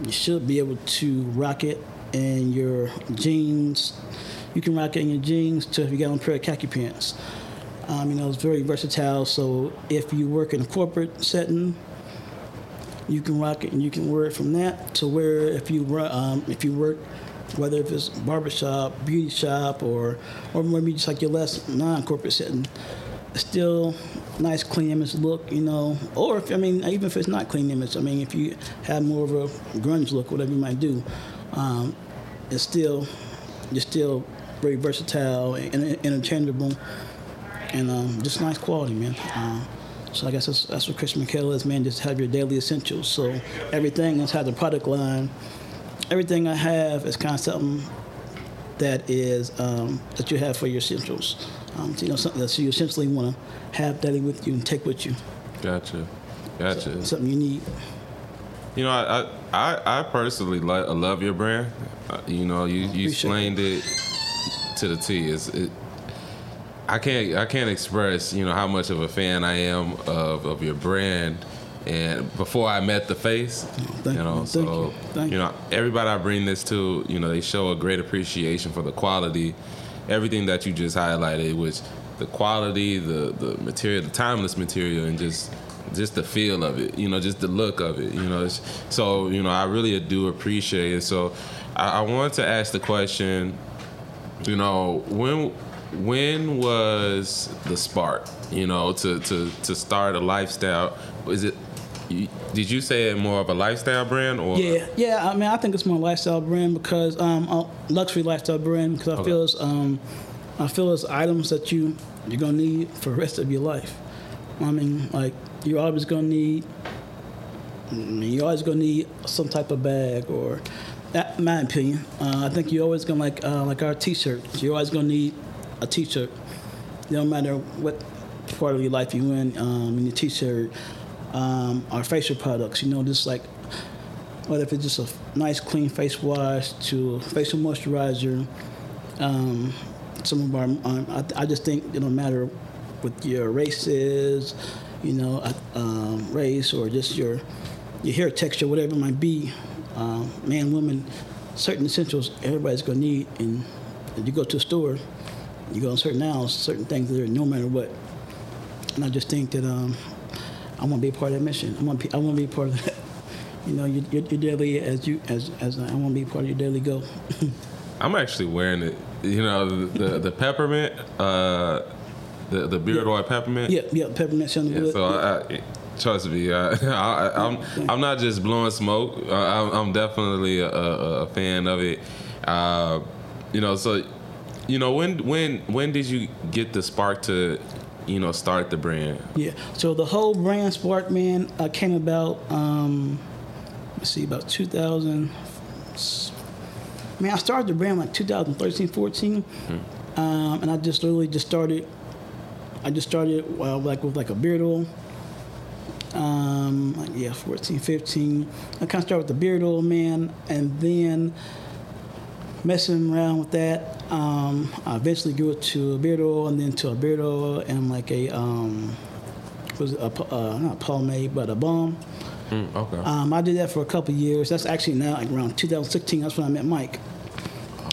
you should be able to rock it in your jeans. You can rock it in your jeans to if you got on a pair of khaki pants. Um, you know, it's very versatile. So if you work in a corporate setting, you can rock it and you can wear it from that to where if you ru- um, if you work whether if it's barbershop, beauty shop, or or maybe just like your less non-corporate setting, still nice clean image look, you know. Or if I mean even if it's not clean image, I mean if you have more of a grunge look, whatever you might do, um, it's still you're still very versatile and interchangeable, and um, just nice quality, man. Um, so I guess that's, that's what Chris McHale is, man. Just have your daily essentials. So everything inside the product line, everything I have is kind of something that is um, that you have for your essentials. Um, so, you know, something that you essentially want to have daily with you and take with you. Gotcha. Gotcha. Something you need. You know, I I, I- I personally lo- love your brand. Uh, you know, you, you explained it to the T. It's, it, I can't I can't express you know how much of a fan I am of, of your brand. And before I met the face, you know, you, so you, you know, everybody I bring this to, you know, they show a great appreciation for the quality, everything that you just highlighted, which the quality, the the material, the timeless material, and just just the feel of it, you know, just the look of it, you know. It's, so you know, I really do appreciate it. So I, I wanted to ask the question, you know, when when was the spark, you know, to to to start a lifestyle? Was it? Did you say it more of a lifestyle brand or? Yeah, yeah. I mean, I think it's more lifestyle brand because um, uh, luxury lifestyle brand because I Okay. feel it's um, I feel it's items that you you're gonna need for the rest of your life. I mean, like you're always gonna need. I mean, you're always gonna need some type of bag or. That, my opinion, uh, I think you're always gonna like uh, like our T-shirts. You're always gonna need a T-shirt. No matter what part of your life you're in, um, in your T-shirt, um, our facial products. You know, just like whether if it's just a nice clean face wash to facial moisturizer. Um, some of our, um, I, I just think it don't matter what your race is, you know, uh, um, race or just your your hair texture, whatever it might be. Um, man, woman, certain essentials everybody's gonna need, and if you go to a store, you go on certain aisles, certain things there, no matter what. And I just think that um, I want to be a part of that mission. I want to be, I want to be a part of that. You know, your, your, your daily as you as as I want to be a part of your daily go. I'm actually wearing it. You know, the the, the peppermint, uh, the the beard oil peppermint. yeah, yeah, peppermint Yeah, so I, I, trust me, I, I, I'm I'm not just blowing smoke. Uh, I'm, I'm definitely a, a, a fan of it. Uh, you know, so you know when when when did you get the spark to you know start the brand? Yeah. So the whole brand Spark Man uh, came about. Um, let's see, about 2000. I mean, I started the brand like 2013, 14, um, and I just literally just started. I just started well, like with like a beard oil. Um, yeah, 14, 15. I kind of started with the beard oil, man, and then messing around with that. Um, I eventually grew it to a beard oil, and then to a beard oil and like a um, was it a uh, not pomade, but a balm. Mm, okay. Um, I did that for a couple years. That's actually now like around 2016. That's when I met Mike.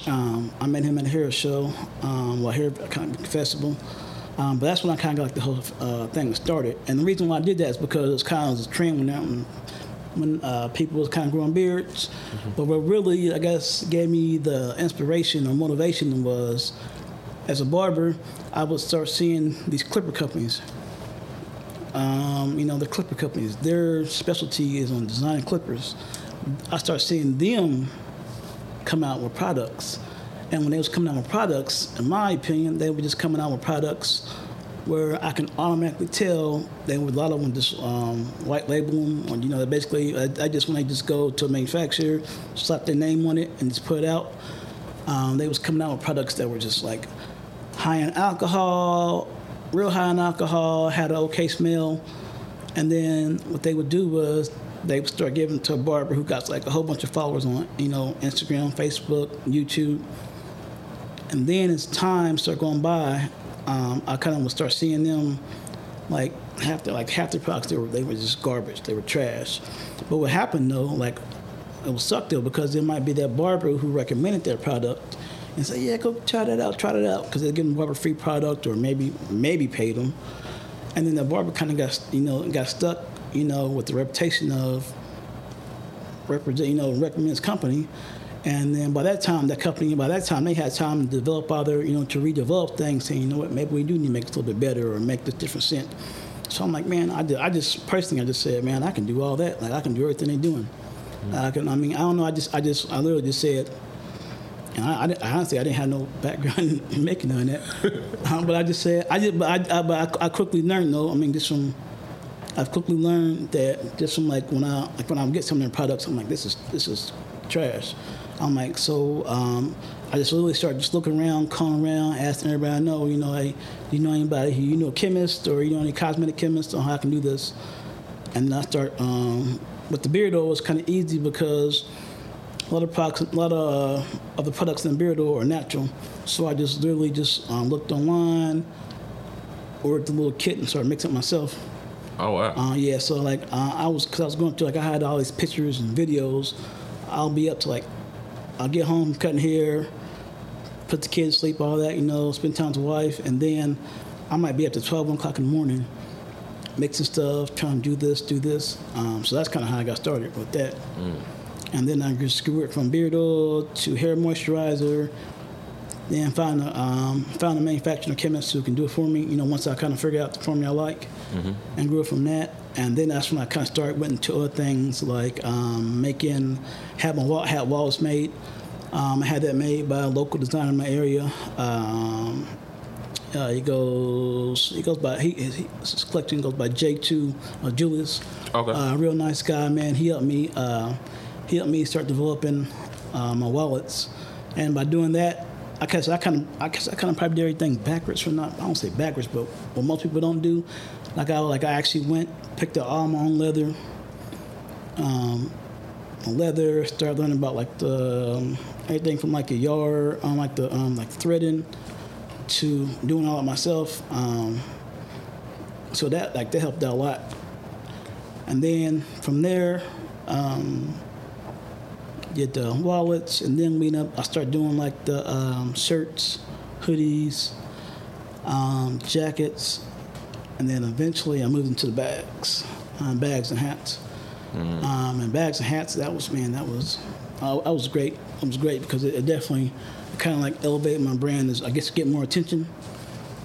Um, I met him at a hair show, um, well, hair kind of festival. Um, but that's when I kind of got like the whole uh, thing started. And the reason why I did that is because it's kind of a trend when, when, when uh, people was kind of growing beards. Mm-hmm. But what really, I guess, gave me the inspiration or motivation was, as a barber, I would start seeing these clipper companies. Um, you know, the clipper companies, their specialty is on designing clippers. I start seeing them come out with products and when they was coming out with products, in my opinion, they were just coming out with products where I can automatically tell they were a lot of them just um, white label them, or you know, basically I, I, just when they just go to a manufacturer, slap their name on it, and just put it out. Um, they was coming out with products that were just like high in alcohol, real high in alcohol, had an okay smell, and then what they would do was they would start giving to a barber who got like a whole bunch of followers on, you know, Instagram, Facebook, YouTube and then as time started going by, um, I kind of would start seeing them like half the like half the products they were they were just garbage. They were trash. But what happened though, like it was suck though because there might be that barber who recommended their product and say, yeah, go try that out, try that out because they're giving barber free product or maybe maybe paid them. And then the barber kind of got you know got stuck you know with the reputation of represent you know recommends company and then by that time, that company, by that time, they had time to develop other, you know, to redevelop things, saying, you know what, maybe we do need to make it a little bit better or make this different scent. So I'm like, man, I, did, I just personally, I just said, man, I can do all that. Like I can do everything they're doing. Mm-hmm. I can. I mean, I don't know. I just, I just, I literally just said, and I, I, honestly, I didn't have no background in making none of that. um, but I just said, I just, but I, I, but I, I quickly learned though. I mean, just from I've quickly learned that just from like when I like when I get some of their products, I'm like, this is this is trash. I'm like, so um, I just literally started just looking around, calling around, asking everybody I know, you know, hey, do you know anybody you know a chemist or you know any cosmetic chemist on how I can do this? And then I start, um, but the beard oil was kind of easy because a lot of products, a lot of, uh, of the products in beard oil are natural. So I just literally just um, looked online, ordered the little kit and started mixing it myself. Oh wow! Uh, yeah, so like uh, I was, cause I was going through like I had all these pictures and videos. I'll be up to like I'll get home, cutting hair, put the kids to sleep, all that, you know, spend time with the wife, and then I might be up to 12, 1 o'clock in the morning mixing stuff, trying to do this, do this. Um, so that's kind of how I got started with that. Mm. And then I just grew it from beard oil to hair moisturizer. Then found a, um, found a manufacturer chemist who can do it for me. You know, once I kind of figure out the formula I like, mm-hmm. and grew it from that. And then that's when I kind of started went into other things like um, making, had my wall, had walls made. Um, I had that made by a local designer in my area. Um, uh, he goes, he goes by, he, his collection goes by J2 uh, Julius. Okay. Uh, real nice guy, man. He helped me, uh, he helped me start developing uh, my wallets. And by doing that, I guess I kind of, I guess I kind of probably did everything backwards from not, I don't say backwards, but what most people don't do. Like I, like I actually went, picked up all my own leather, um, leather, started learning about like the um, everything from like a yard, um, like the um, like threading, to doing all it myself. Um, so that like that helped out a lot. And then from there, um, did the wallets, and then we up. I start doing like the um, shirts, hoodies, jackets, and then eventually I moved into the bags, um, bags and hats. Mm. Um, and bags and hats, that was man, that was, uh, that was great. It was great because it, it definitely kind of like elevated my brand. Is I guess to get more attention.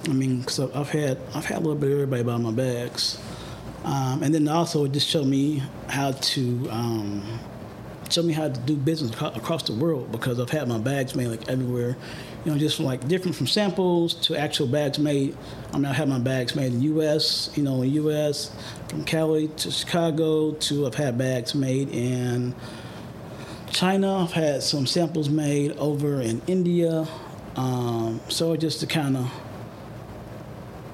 I mean, because I've had I've had a little bit of everybody buy my bags, um, and then also it just showed me how to um, show me how to do business across the world because I've had my bags made like everywhere. You know, just like different from samples to actual bags made. I mean, I have my bags made in the U.S. You know, in the U.S. from Cali to Chicago to I've had bags made in China. I've had some samples made over in India. Um, so just to kind of,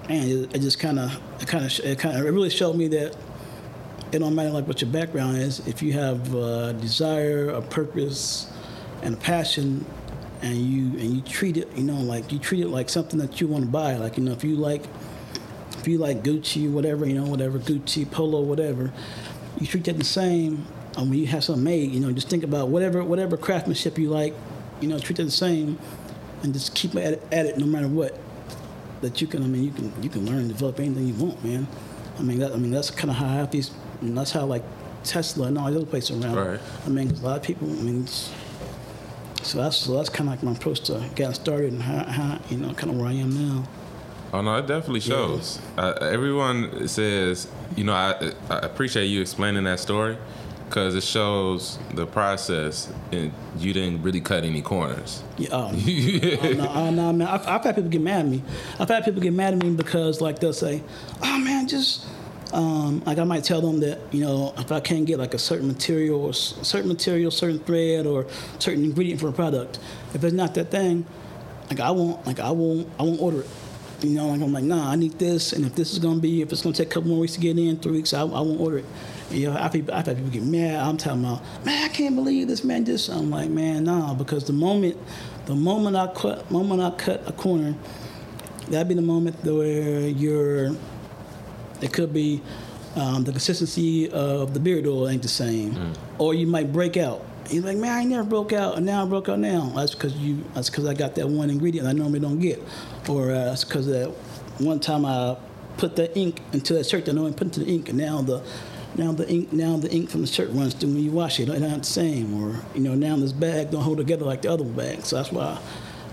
man, it, it just kind of, it kind of, it kind of, it really showed me that it don't matter like what your background is. If you have a desire, a purpose, and a passion, and you and you treat it, you know, like you treat it like something that you want to buy. Like you know, if you like, if you like Gucci, whatever, you know, whatever Gucci, Polo, whatever, you treat that the same. And when you have something made, you know, just think about whatever whatever craftsmanship you like, you know, treat it the same, and just keep at it, at it no matter what. that you can. I mean, you can you can learn and develop anything you want, man. I mean, that, I mean that's kind of how I have these. And that's how like Tesla and all these other places around. Right. I mean, a lot of people. I mean, it's, so that's so that's kind of like my approach to getting started and how, how you know kind of where I am now. Oh no, it definitely shows. Uh, everyone says, you know, I, I appreciate you explaining that story because it shows the process, and you didn't really cut any corners. Yeah, oh, oh, no, oh, no, man. I've, I've had people get mad at me. I've had people get mad at me because, like, they'll say, "Oh, man, just." Um, like I might tell them that you know if I can't get like a certain material or certain material, certain thread or certain ingredient for a product, if it's not that thing, like I won't, like I won't, I won't order it. You know, like I'm like, nah, I need this, and if this is gonna be, if it's gonna take a couple more weeks to get in, three weeks, I, I won't order it. You know, I've, had- I've people get mad. I'm talking about, man, I can't believe this man just. I'm like, man, nah, because the moment, the moment I cut, moment I cut a corner, that'd be the moment where you're. It could be um, the consistency of the beard oil ain't the same, or you might break out. He's like, man, I never broke out, and now I broke out now. That's because you. That's because I got that one ingredient I normally don't get, or uh, that's because that one time I put that ink into that shirt that I normally put into the ink, and now the. Now the ink, now the ink from the shirt runs through when you wash it. It's not the same, or you know, now this bag don't hold together like the other bag. So that's why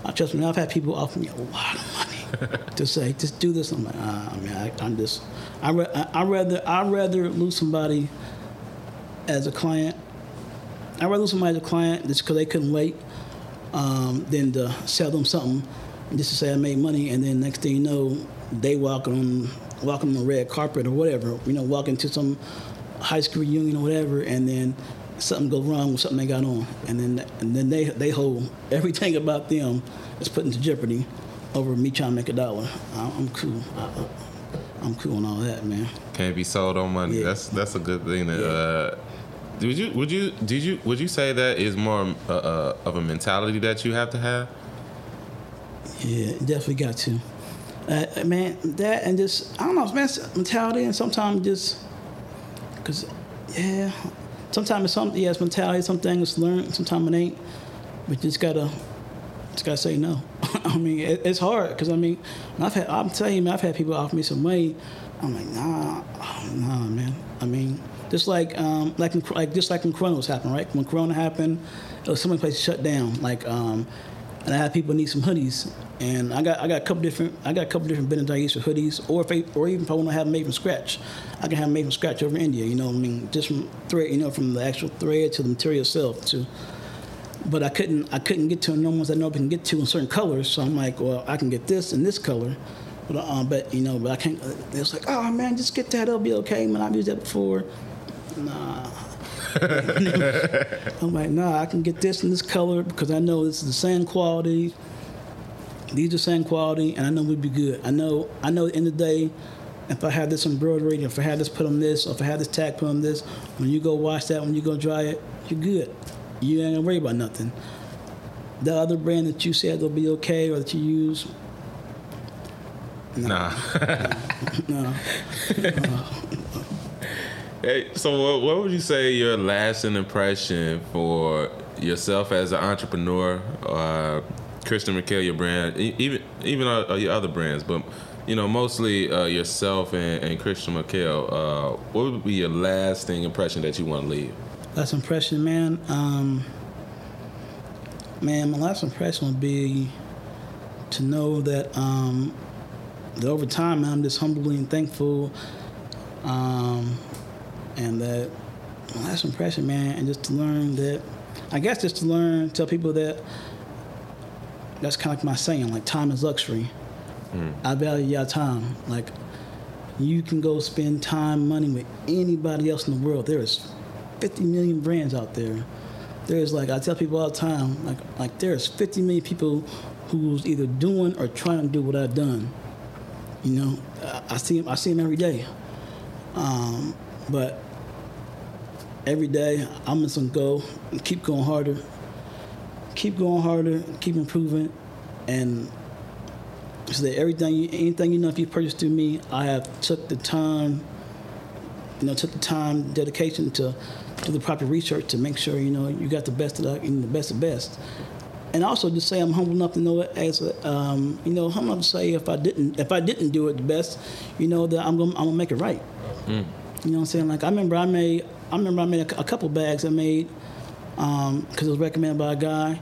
I trust me. I've had people offer me a lot of money to say, just do this. I'm like, ah, I mean, I, I'm just, I, I, I rather, I rather lose somebody as a client. I rather lose somebody as a client just because they couldn't wait, um, than to sell them something just to say I made money, and then next thing you know, they walking on, walking on the red carpet or whatever, you know, walking to some high school reunion or whatever, and then something go wrong with something they got on, and then and then they they hold everything about them is put into jeopardy over me trying to make a dollar. I- I'm cool. I, I'm cool on all that, man. Can't be sold on money. Yeah. That's that's a good thing. To, Yeah. uh, would you would you did you would you say that is more uh, uh, of a mentality that you have to have? Yeah, definitely got to. Uh, man, that and just I don't know, man, mentality and sometimes just because yeah, sometimes it's something yeah, it's mentality. Some things learned, sometimes it ain't. But just gotta just gotta say no. I mean, it, it's hard because I mean, I've had I'm telling you, man, I've had people offer me some money. I'm like, nah, oh, nah, man. I mean, just like um, like in, like just like when Corona was happening, right? When Corona happened, it was so many places shut down. Like, um, and I had people need some hoodies, and I got I got a couple different I got a couple different Ben and for hoodies, or if I, or even if I want to have them made from scratch, I can have them made from scratch over in India. You know, what I mean, just from thread, you know, from the actual thread to the material itself to but I couldn't I couldn't get to no ones I know can get to in certain colors. So I'm like, well, I can get this in this color, but uh, but you know, but I can't. It was like, oh man, just get that. It'll be okay, man. I've used that before. Nah. I'm like, nah, I can get this in this color because I know this is the same quality. These are the same quality, and I know we'd be good. I know, I know. At the end of the day, if I have this embroidery, if I have this put on this, or if I have this tag put on this, when you go wash that, when you go dry it, you're good. You ain't gonna worry about nothing. The other brand that you said will be okay, or that you use, Nah. no. Hey, so what, what would you say your lasting impression for yourself as an entrepreneur, uh, Christian Miquel, your brand, even even uh, your other brands, but you know mostly uh, yourself and, and Christian Miquel. Uh, what would be your lasting impression that you want to leave? Last impression, man. Um, man, my last impression would be to know that um, that over time, man, I'm just humbly and thankful, um, and that my last impression, man, and just to learn that, I guess, just to learn, tell people that that's kind of like my saying, like time is luxury. I value your time. Like you can go spend time, money with anybody else in the world. There is 50 million brands out there. There's like I tell people all the time, like like there's 50 million people who's either doing or trying to do what I've done. You know, I, I see 'em- I see them every day. Um, but every day I'm just gonna go and keep going harder, keep going harder, keep improving, and so that everything, anything you know, if you purchase through me, I have took the time you know, took the time, dedication to do the proper research to make sure you know you got the best of the, you know, the best of best. and also just say I'm humble enough to know it as a, um, you know, humble enough to say if I didn't if I didn't do it the best, you know that I'm gonna I'm gonna make it right. You know what I'm saying? Like I remember I made I remember I made a, a couple bags I made because it was recommended by a guy,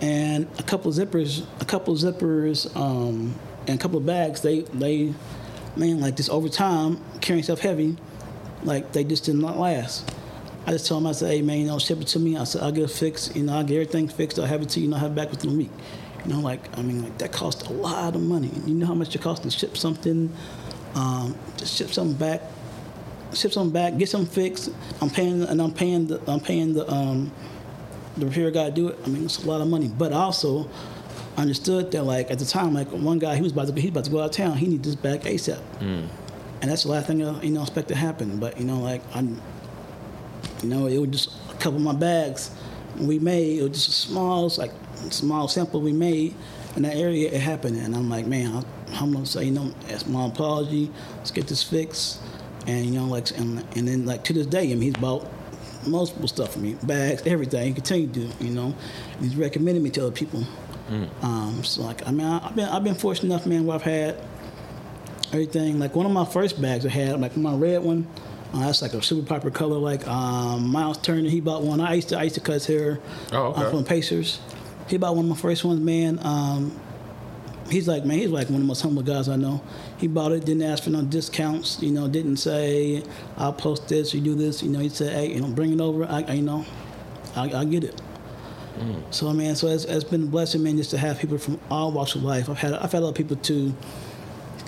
and a couple zippers, a couple zippers, um, and a couple of bags. They they, man, like this over time carrying stuff heavy, like they just did not last. I just told him I said, hey man, you know, ship it to me. I said I'll get it fixed. You know, I'll get everything fixed. I'll have it to you. And I'll have it back within a week. You know, like I mean, like that cost a lot of money. You know how much it costs to ship something, um, to ship something back ship something back, get something fixed. I'm paying and I'm paying the I'm paying the um, the repair guy to do it. I mean, it's a lot of money. But I also understood that like at the time, like one guy he was about to he was about to go out of town. He needed this back ASAP, and that's the last thing I, you know expect to happen. But you know, like I, you know, it was just a couple of my bags we made. It was just a small, like small sample we made in that area. It happened, and I'm like, man, I'm gonna say, you know, that's my apology. Let's get this fixed. And you know, like, and, and then like to this day, I mean, he's bought multiple stuff for me, bags, everything. He continued to, you know. He's recommended me to other people. Um, so like, I mean, I, I've been I've been fortunate enough, man, where I've had everything. Like one of my first bags I had, like my red one. Uh, that's like a super popular color. Like um, Miles Turner, he bought one. I used to I used to cut his hair Oh, okay. uh, from Pacers. He bought one of my first ones, man. Um, he's like, man, he's like one of the most humble guys I know. He bought it, didn't ask for no discounts, you know, didn't say, I'll post this you do this. You know, he said, hey, you know, bring it over. I, I you know, I, I get it. So, man, so it's, it's been a blessing, man, just to have people from all walks of life. I've had I've had other people too,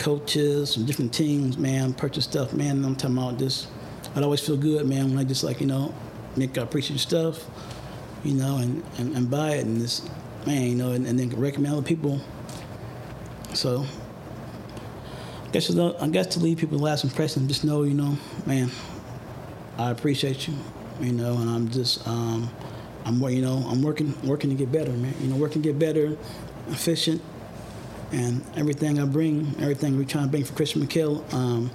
coaches from different teams, man, purchase stuff, man. I'm talking about this. I'd always feel good, man, when I just like, you know, Nick, I appreciate your stuff, you know, and, and, and buy it and this, man, you know, and, and then recommend other people. So, I guess, you know, I guess to leave people last impression, just know, you know, man, I appreciate you, you know, and I'm just, um, I'm, you know, I'm working, working to get better, man. You know, working to get better, efficient, and everything I bring, everything we're trying to bring for Christian Miquel, um,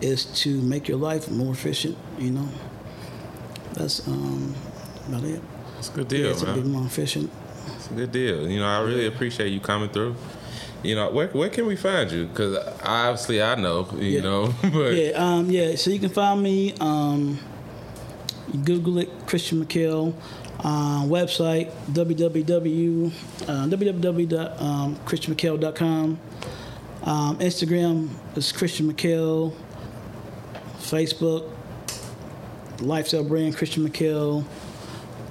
is to make your life more efficient. You know, that's um, about it. It's a good Yeah, deal, it's a man. bit more efficient. It's a good deal. You know, I really appreciate you coming through. You know, where where can we find you? Because obviously I know, you Yeah. know, but Yeah, um, yeah. So you can find me. Um, Google it, Christian Miquel. Uh, website www uh. Um, Instagram is Christian Miquel. Facebook, Lifestyle Brand Christian Miquel.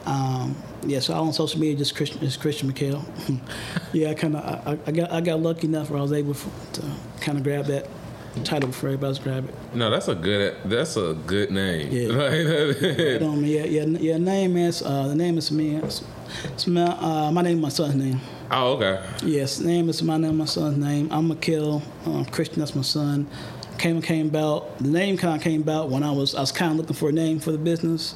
Um, yeah, so all on social media just Christian is Christian Miquel. yeah, I kind of I, I got I got lucky enough where I was able to kind of grab that title before everybody else grab it. no, that's a good that's a good name. Yeah. Hold on, man. Yeah, yeah, yeah. Name is uh, the name is me. It's, it's my uh, my name, my son's name. oh, okay. Yes, name is my name, my son's name. I'm Miquel. Um, Christian, that's my son. Came came about. The name kind of came about when I was I was kind of looking for a name for the business,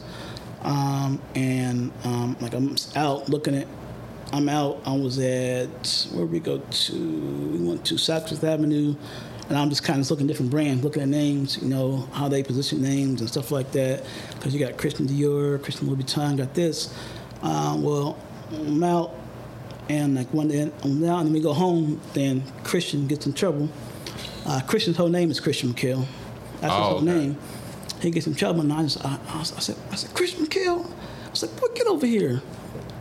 um, and um, like I'm out looking at. I'm out. I was at where we go to. We went to Fifth Avenue, and I'm just kind of looking at different brands, looking at names. You know how they position names and stuff like that. Because you got Christian Dior, Christian Louis Vuitton, got this. Uh, well, I'm out and like one day I'm down and we go home, then Christian gets in trouble. Uh, Christian's whole name is Christian Miquel. That's his Oh, whole okay. name. He gets in trouble, and I just I, I, was- I said I said Christian Miquel. I was like, boy, get over here.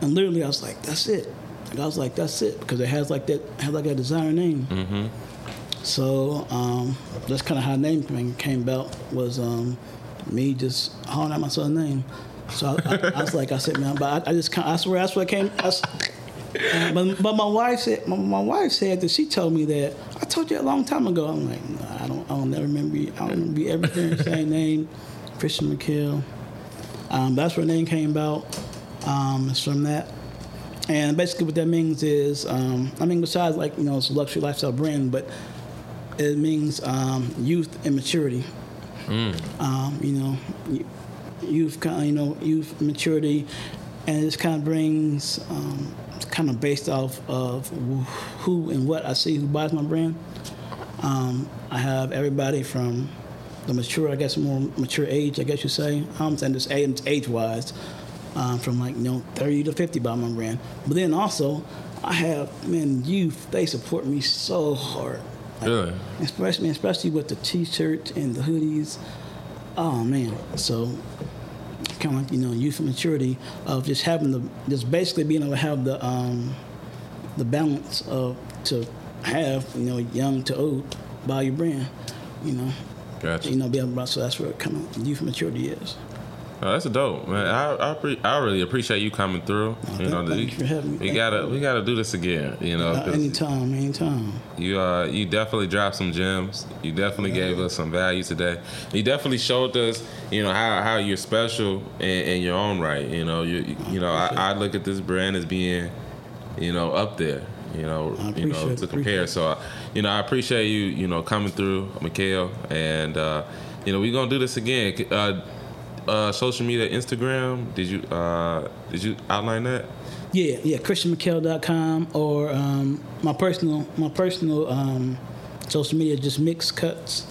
And literally, I was like, that's it. Like, I was like, that's it because it has like that has like a designer name. Mm-hmm. So um, that's kind of how name came, came about was um, me just hollering out my son's name. So I, I, I was like, I said, man, but I, I just kind I swear that's what came. I but, but my wife said my, my wife said that she told me that I told you a long time ago. I'm like, I don't I don't never remember you- I don't remember you ever hearing the same name, Christian Miquel. Um, that's where name came about. Um, it's from that. And basically, what that means is, um, I mean, besides like you know, it's a luxury lifestyle brand, but it means um, youth and maturity. Um, you know, youth, kind of, you know, youth maturity, and it kind of brings, um, it's kind of based off of who and what I see who buys my brand. Um, I have everybody from the mature, I guess, more mature age, I guess you say. I'm saying this age, age-wise. um, from like you know 30 to 50 by my brand. But then also, I have man, youth. They support me so hard. Really? Especially, especially with the t-shirts and the hoodies. Oh man, so kind of like you know youth maturity of just having the just basically being able to have the um, the balance of to have you know young to old buy your brand, you know, Gotcha. you know be able to, so that's where kind of youth maturity is. Oh, that's dope, man. I I, appre- I really appreciate you coming through. you thank- know, thank we, you for having me. we gotta we gotta do this again. You know, Uh, anytime, anytime. you uh you definitely dropped some gems. You definitely gave us some value today. You definitely showed us, you know, how, how you're special in, in your own right. You know, you you know, I, I look at this brand as being, you know, up there. You know, you know, to compare. So, uh, you know, I appreciate you, you know, coming through, Miquel, and uh, you know, we're gonna do this again. Uh, uh, social media, Instagram. Did you uh, did you outline that? Yeah, yeah, christianmiquel.com or um, my personal my personal um, social media just mix cuts.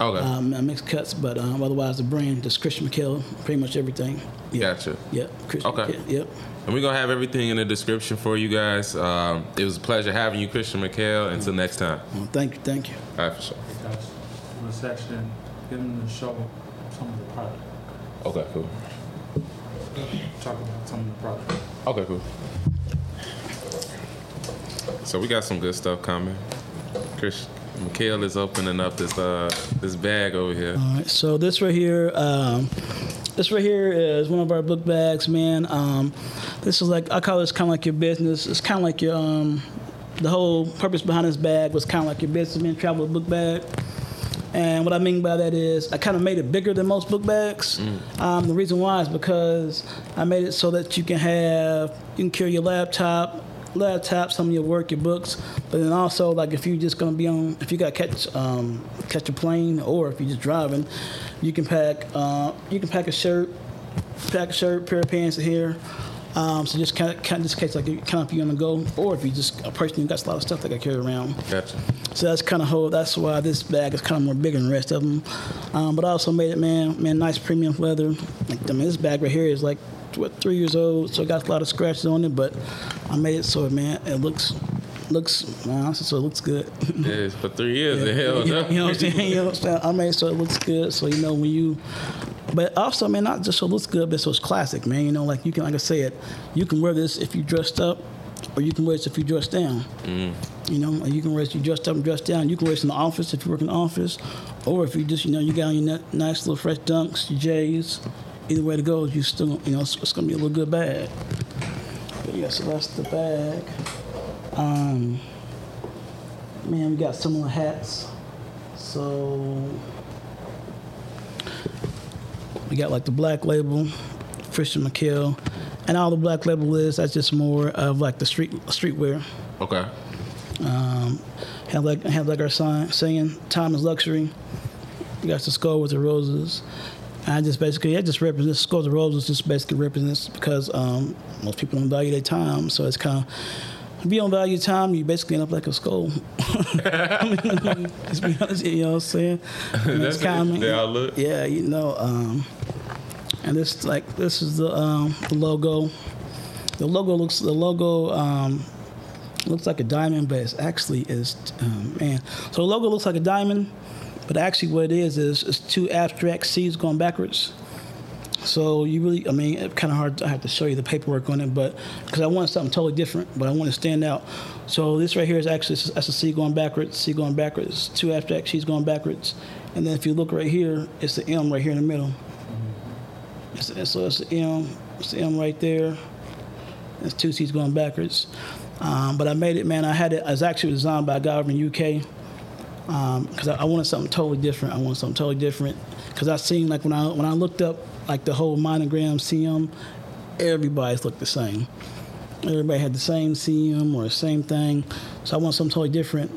Okay, Um, I mix cuts, but um, otherwise the brand just Christian Miquel, pretty much everything. Yeah. gotcha. Yep. Christian Okay. Miquel, Yep. And we're gonna have everything in the description for you guys. Um, it was a pleasure having you, Christian Miquel. Until next time. Well, thank you. Thank you. All right, for sure. That's the section. Get them to show some of the product. Okay, cool. Talk about some of the product. Okay, cool. So we got some good stuff coming. Chris McHale is opening up this uh this bag over here. All right. So this right here, um, this right here is one of our book bags, man. Um, this is like I call this kind of like your business. It's kind of like your um, the whole purpose behind this bag was kind of like your businessman travel book bag. And what I mean by that is I kind of made it bigger than most book bags. Um, the reason why is because I made it so that you can have you can carry your laptop, laptop, some of your work, your books, but then also like if you're just gonna be on, if you got to catch um, catch a plane or if you're just driving, you can pack uh, you can pack a shirt, pack a shirt, pair of pants in here. Um, so just kind of, kind of just in case like kind of if you're on the go, or if you just a person who got a lot of stuff that I carry around. Gotcha. So that's kind of how that's why this bag is kind of more bigger than the rest of them. Um, but I also made it, man, man, nice premium leather. Like, I mean, this bag right here is like what three years old, so it got a lot of scratches on it. But I made it so, man, it looks looks, man, so it looks good. Yeah, for three years, the hell no. you know what I'm saying? You know what I'm saying? I made it so it looks good, so you know when you. But also, man, not just so it looks good, but so it's classic, man. You know, like you can, like I said, you can wear this if you dressed up, or you can wear this if you dressed down. You know, you can wear this if you dressed up and dressed down. You can wear this in the office if you work in the office, or if you just, you know, you got on your ni- nice little fresh dunks, your J's. Either way to go, you still, you know, it's, it's gonna be a little good bag. But yeah, so that's the bag. Um, man, we got similar hats. So we got like the black label, Christian Miquel, and all the black label is that's just more of like the street streetwear. Okay. Um, have like have like our sign saying "Time is luxury." We got the skull with the roses. I just basically that just represents skull with the roses. Just basically represents because um, most people don't value their time, so it's kind of. If you don't value time, you basically end up like a skull. I mean, be honest, you know what I'm saying? And That's kinda- they all yeah, you know, um, and this like this is the um, logo. The logo looks the logo um, looks like a diamond, but it's actually is um, man. So the logo looks like a diamond, but actually what it is is is two abstract C's going backwards. So you really, I mean, it's kind of hard. I have to show you the paperwork on it, but because I wanted something totally different, but I want to stand out. So this right here is actually that's a C going backwards, C going backwards, two abstract C's going backwards, and then if you look right here, it's the M right here in the middle. It's, it's- so it's the M, it's the M right there. It's two C's going backwards. Um, but I made it, man. I had it. It was actually designed by a guy from UK because I, I wanted something totally different. I wanted something totally different because I seen like when I when I looked up like the whole monogram CM, everybody's looked the same. Everybody had the same CM or the same thing. So I want something totally different.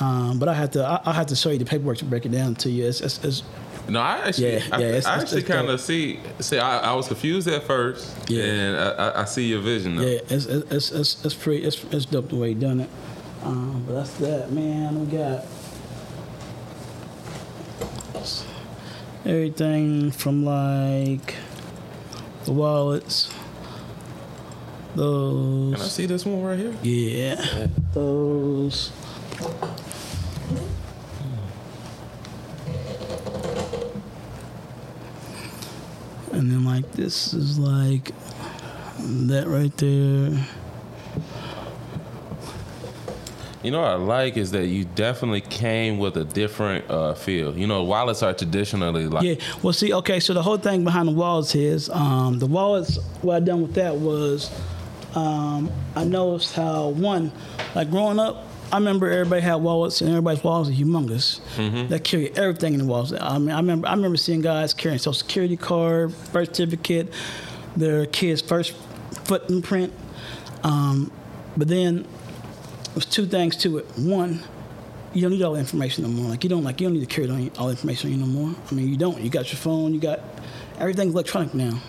Um, but I had to I, I had to show you the paperwork to break it down to you. It's, it's, it's No, I actually, Yeah, I, yeah, it's- I it's- actually kind of see. See, I, I was confused at first, Yeah. and I, I, I see your vision. Now. yeah, it's it's, it's, it's pretty it's, it's dope the way you done it. Um, but that's that, man. We got everything from like the wallets, those. Can I see this one right here? Yeah, those. And then like this is like that right there. You know what I like is that you definitely came with a different uh, feel. You know, wallets are traditionally like Yeah. Well, see, okay. So the whole thing behind the wallets is um, the wallets. What I done with that was um, I noticed how one, like growing up, I remember everybody had wallets and everybody's wallets are humongous. They carry everything in the wallets. I mean, I remember I remember seeing guys carrying social security card, birth certificate, their kid's first footprint. Um, but then there's two things to it. One, you don't need all the information no more. Like you don't like you don't need to carry all all the information on you no more. I mean, you don't. You got your phone. You got everything's electronic now.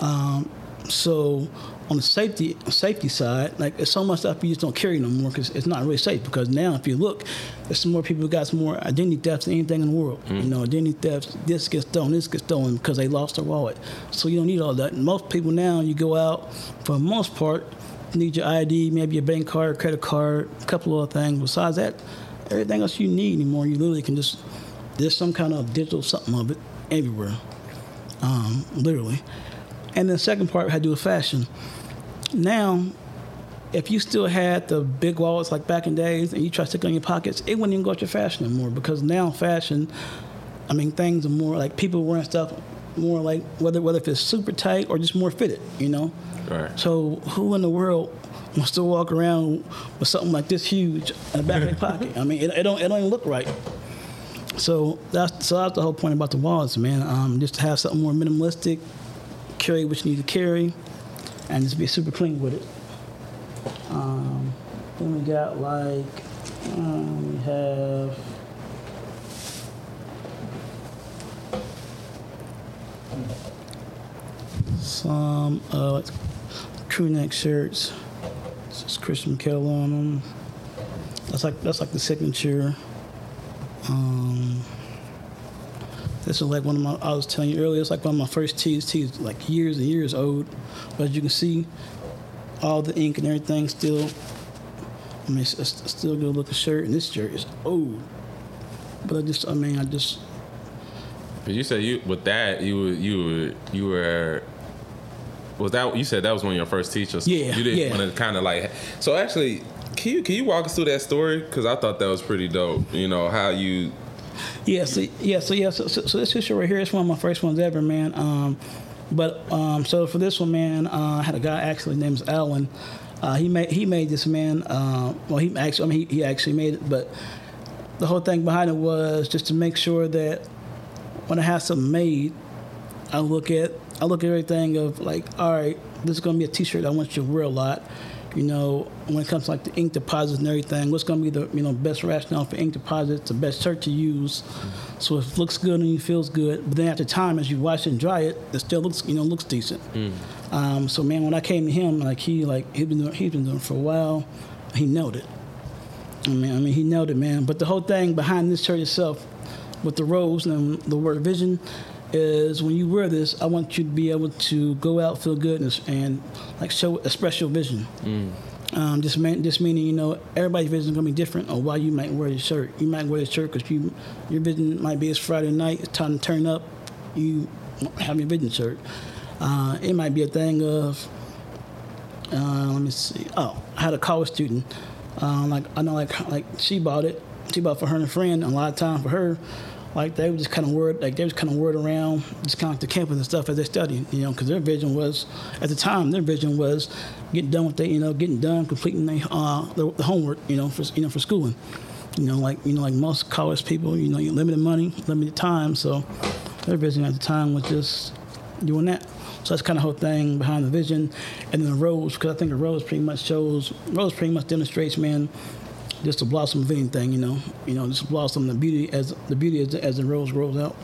Um, so on the safety safety side, like there's so much stuff you just don't carry no more because it's not really safe. Because now, if you look, there's some more people who got some more identity thefts than anything in the world. You know, identity thefts. This gets stolen. This gets stolen because they lost their wallet. So you don't need all that. And most people now, you go out for the most part, you need your ID, maybe your bank card, credit card, a couple of other things. Besides that, everything else you need anymore, you literally can just there's some kind of digital something of it everywhere, um, literally. And then the second part had to do with fashion. Now, if you still had the big wallets like back in days and you try to stick it in your pockets, it wouldn't even go with your fashion anymore because now fashion, I mean, things are more like people wearing stuff more like whether whether if it's super tight or just more fitted, you know. Right. So who in the world wants to walk around with something like this huge in the back of their pocket? I mean, it, it don't it don't even look right. So that's so that's the whole point about the wallets, man. Um, just to have something more minimalistic, carry what you need to carry, and just be super clean with it. Um, then we got like um, we have. Some uh, like crew neck shirts. It's is Christian Miquel on them. That's like that's like the signature. Um, this is like one of my. I was telling you earlier. It's like one of my first tees. Tees like years and years old, but as you can see, all the ink and everything still. I mean, it's, it's still a good looking shirt, and this shirt is old. But I just, I mean, I just, But you said you with that you were you were you were was that you said that was one of your first teachers? Yeah, You didn't yeah. want to kind of like so actually. Can you can you walk us through that story? Because I thought that was pretty dope. You know how you yeah, so yeah, so yeah, so, so, so this shirt right here is one of my first ones ever, man. Um, but um, so for this one, man, uh, I had a guy actually named Alan. Uh, he made he made this man. Uh, well, he actually, I mean, he, he actually made it, but the whole thing behind it was just to make sure that when I have something made, I look at I look at everything of like, all right, this is gonna be a T-shirt I want you to wear a lot. You know, when it comes to like the ink deposits and everything, what's gonna be the you know best rationale for ink deposits, the best shirt to use, so it looks good and you feels good. But then after time, as you wash it and dry it, it still looks you know looks decent. Um, so man, when I came to him, like he like he's been doing, he's been doing it for a while, he nailed it. I mean, I mean, he nailed it, man. But the whole thing behind this shirt itself, with the rose and the word vision, is when you wear this, I want you to be able to go out, feel good, and, and like show express your vision. Um, just, mean, just meaning, you know, everybody's vision is gonna be different on why you might wear this shirt. You might wear this shirt because you, your vision might be it's Friday night, it's time to turn up. You have your vision shirt. Uh, it might be a thing of uh, let me see. Oh, I had a college student. Um, like I know, like like she bought it. She bought it for her and a friend. And a lot of time for her, like they were just kind of word, like they was kind of word around, just kind of like the campus and stuff as they studied. You know, because their vision was at the time their vision was getting done with they, you know, getting done, completing the, uh, the, the homework. You know, for you know for schooling. You know, like you know, like most college people, you know, you limited money, limited time, so their vision at the time was just doing that. So that's kind of whole thing behind the vision, and then the rose, because I think the rose pretty much shows, rose pretty much demonstrates, man, just the blossom of anything, you know, you know, just blossom the beauty as the beauty as, as the rose grows out.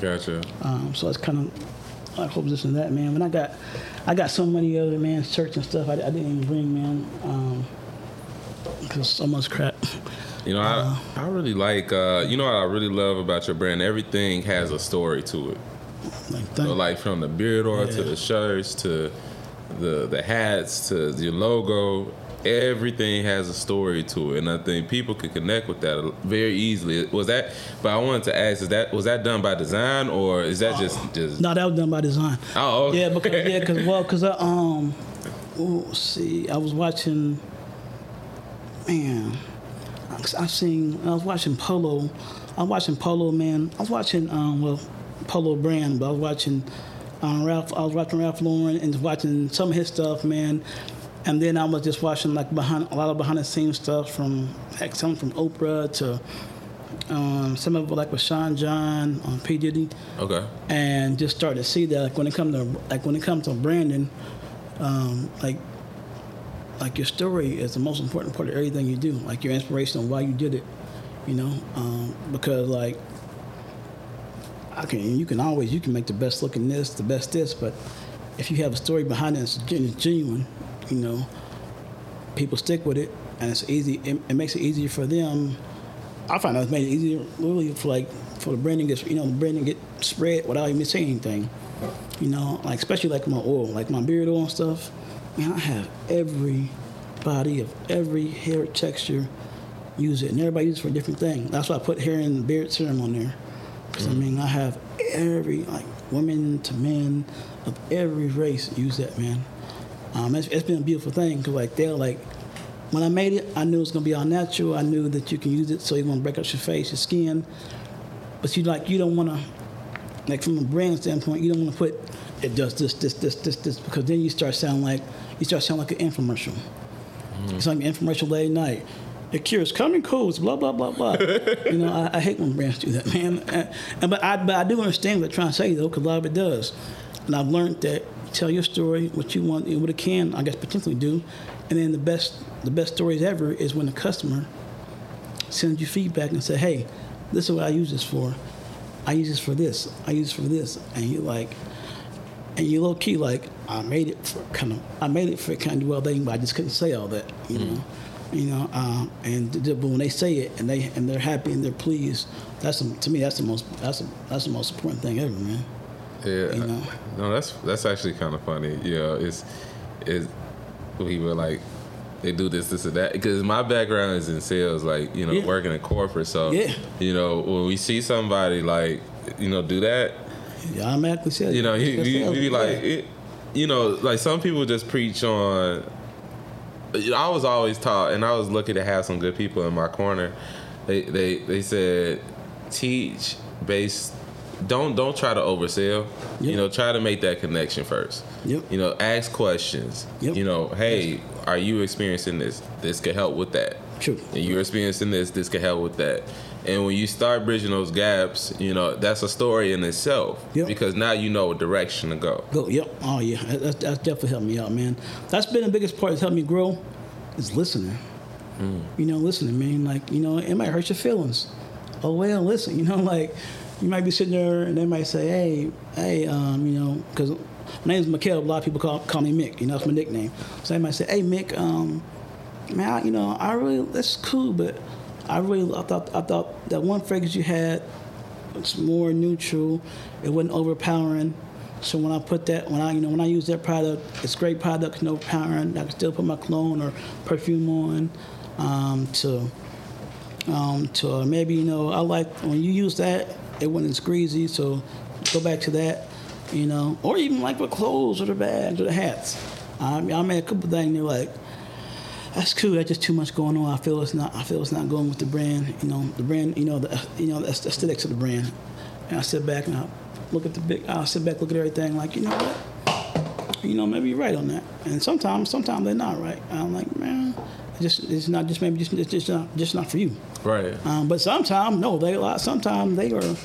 gotcha. Um, so that's kind of I hope this and that, man. When I got, I got so many other man shirts and stuff I, I didn't even bring, man, because so much crap. You know, Uh, I, I really like, uh, you know what I really love about your brand? Everything has a story to it. Like, So like from the beard oil to the shirts to the the hats to your logo. Everything has a story to it, and I think people could connect with that very easily. Was that? But I wanted to ask: Is that was that done by design, or is that just just? No, that was done by design. Oh, okay. Yeah, because yeah, because well, because I um, oh, see, I was watching. Man, I- I've seen. I was watching Polo. I was watching Polo, man. I was watching um, well, Polo brand, but I was watching um, Ralph. I was watching Ralph Lauren and watching some of his stuff, man. And then I was just watching like behind a lot of behind the scenes stuff from heck, some from Oprah to um, some of it like with Sean John on P. Diddy. Okay. and just started to see that like when it comes to like when it comes to branding um, like like your story is the most important part of everything you do like your inspiration on why you did it you know? Um, because like I can you can always you can make the best looking this the best this but if you have a story behind it that's gen- genuine you know people stick with it and it's easy it, it makes it easier for them I find out it's made it easier really for like for the branding get you know the branding get spread without even saying anything. You know, like especially like my oil, like my beard oil and stuff. Man, I have every body of every hair texture use it, and everybody uses it for a different thing. That's why I put hair and beard serum on there. Because I mm. mean, I have every like women to men of every race use that man. Um, it's, it's been a beautiful thing because like they're like when I made it, I knew it was gonna be all natural. I knew that you can use it so you won't break up your face, your skin. But you like you don't wanna like from a brand standpoint, you don't wanna put it does this, this, this, this, this because then you start sounding like you start sounding like an infomercial. It's like an infomercial late at night. It cures coming colds, blah blah blah blah. you know, I, I hate when brands do that, man. And, and but I but I do understand what they're trying to say though, because a lot of it does. And I've learned that tell your story, what you want, what it can, I guess, potentially do, and then the best the best stories ever is when the customer sends you feedback and say, hey, this is what I use this for. I use this for this. I use this for this, and you like, and you low key like, I made it for kind of, I made it for kind of well thing, but I just couldn't say all that, you know, you know. Um, and th- but when they say it and they and they're happy and they're pleased, that's the, to me that's the most that's the, that's the most important thing ever, man. Yeah. You know? No, that's that's actually kind of funny. Yeah, it's it's people like they do this, this, and that. Because my background is in sales, like you know, Yeah. working in corporate. So Yeah. you know, when we see somebody like you know do that, Yeah, I automatically said, you know, you, That's you, you be like, it, you know, like some people just preach on. I was always taught, and I was lucky to have some good people in my corner. They they they said, teach based. Don't don't try to oversell. You know, try to make that connection first. Yep. You know, ask questions. Yep. You know, hey, are you experiencing this? This could help with that. True. And you're experiencing this. This could help with that. And when you start bridging those gaps, you know that's a story in itself. Yep. Because now you know what direction to go. Go, yep. Oh, yeah. That- That's, that's definitely helped me out, man. That's been the biggest part that's helped me grow is listening. Mm. You know, listening, man. Like, you know, it might hurt your feelings. Oh, well, listen. You know, like, you might be sitting there and they might say, hey, hey, um, you know, because my name's Miquel. A lot of people call, call me Mick. You know, that's my nickname. So they might say, hey, Mick, um, man, I, you know, I really, that's cool, but I really, I thought, I thought that one fragrance you had it's more neutral. It wasn't overpowering. So when I put that, when I you know when I use that product, it's great product, no overpowering. I can still put my cologne or perfume on. Um, to um, to maybe you know I like when you use that, it wasn't as greasy. So go back to that, you know, or even like with clothes or the bags or the hats. I, mean, I made a couple things. They're like, that's cool. That's just too much going on. I feel it's not. I feel it's not going with the brand. You know, the brand. You know, the you know the aesthetics of the brand. And I sit back and I look at the big. I sit back, look at everything. Like you know what? You know, maybe you're right on that. And sometimes, sometimes they're not right. I'm like, man, just it's not just maybe just it's just not just not for you. Right. Um, but sometimes no, they. Sometimes they are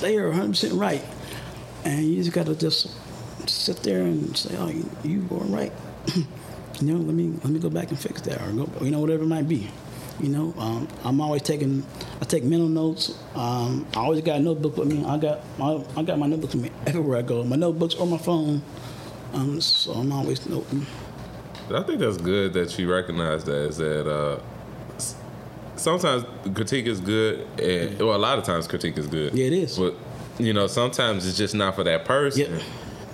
they are 100 percent right, and you just got to just sit there and say, oh, you, you were right. you know, let me let me go back and fix that, or go, you know, whatever it might be. You know, um, I'm always taking I take mental notes. Um, I always got a notebook with me. I got my I got my notebooks with me everywhere I go. My notebooks or my phone. Um, so I'm always noting. I think that's good that you recognize that. Is that uh, sometimes critique is good, and well, a lot of times critique is good. Yeah, it is. But you know, sometimes it's just not for that person. Yeah.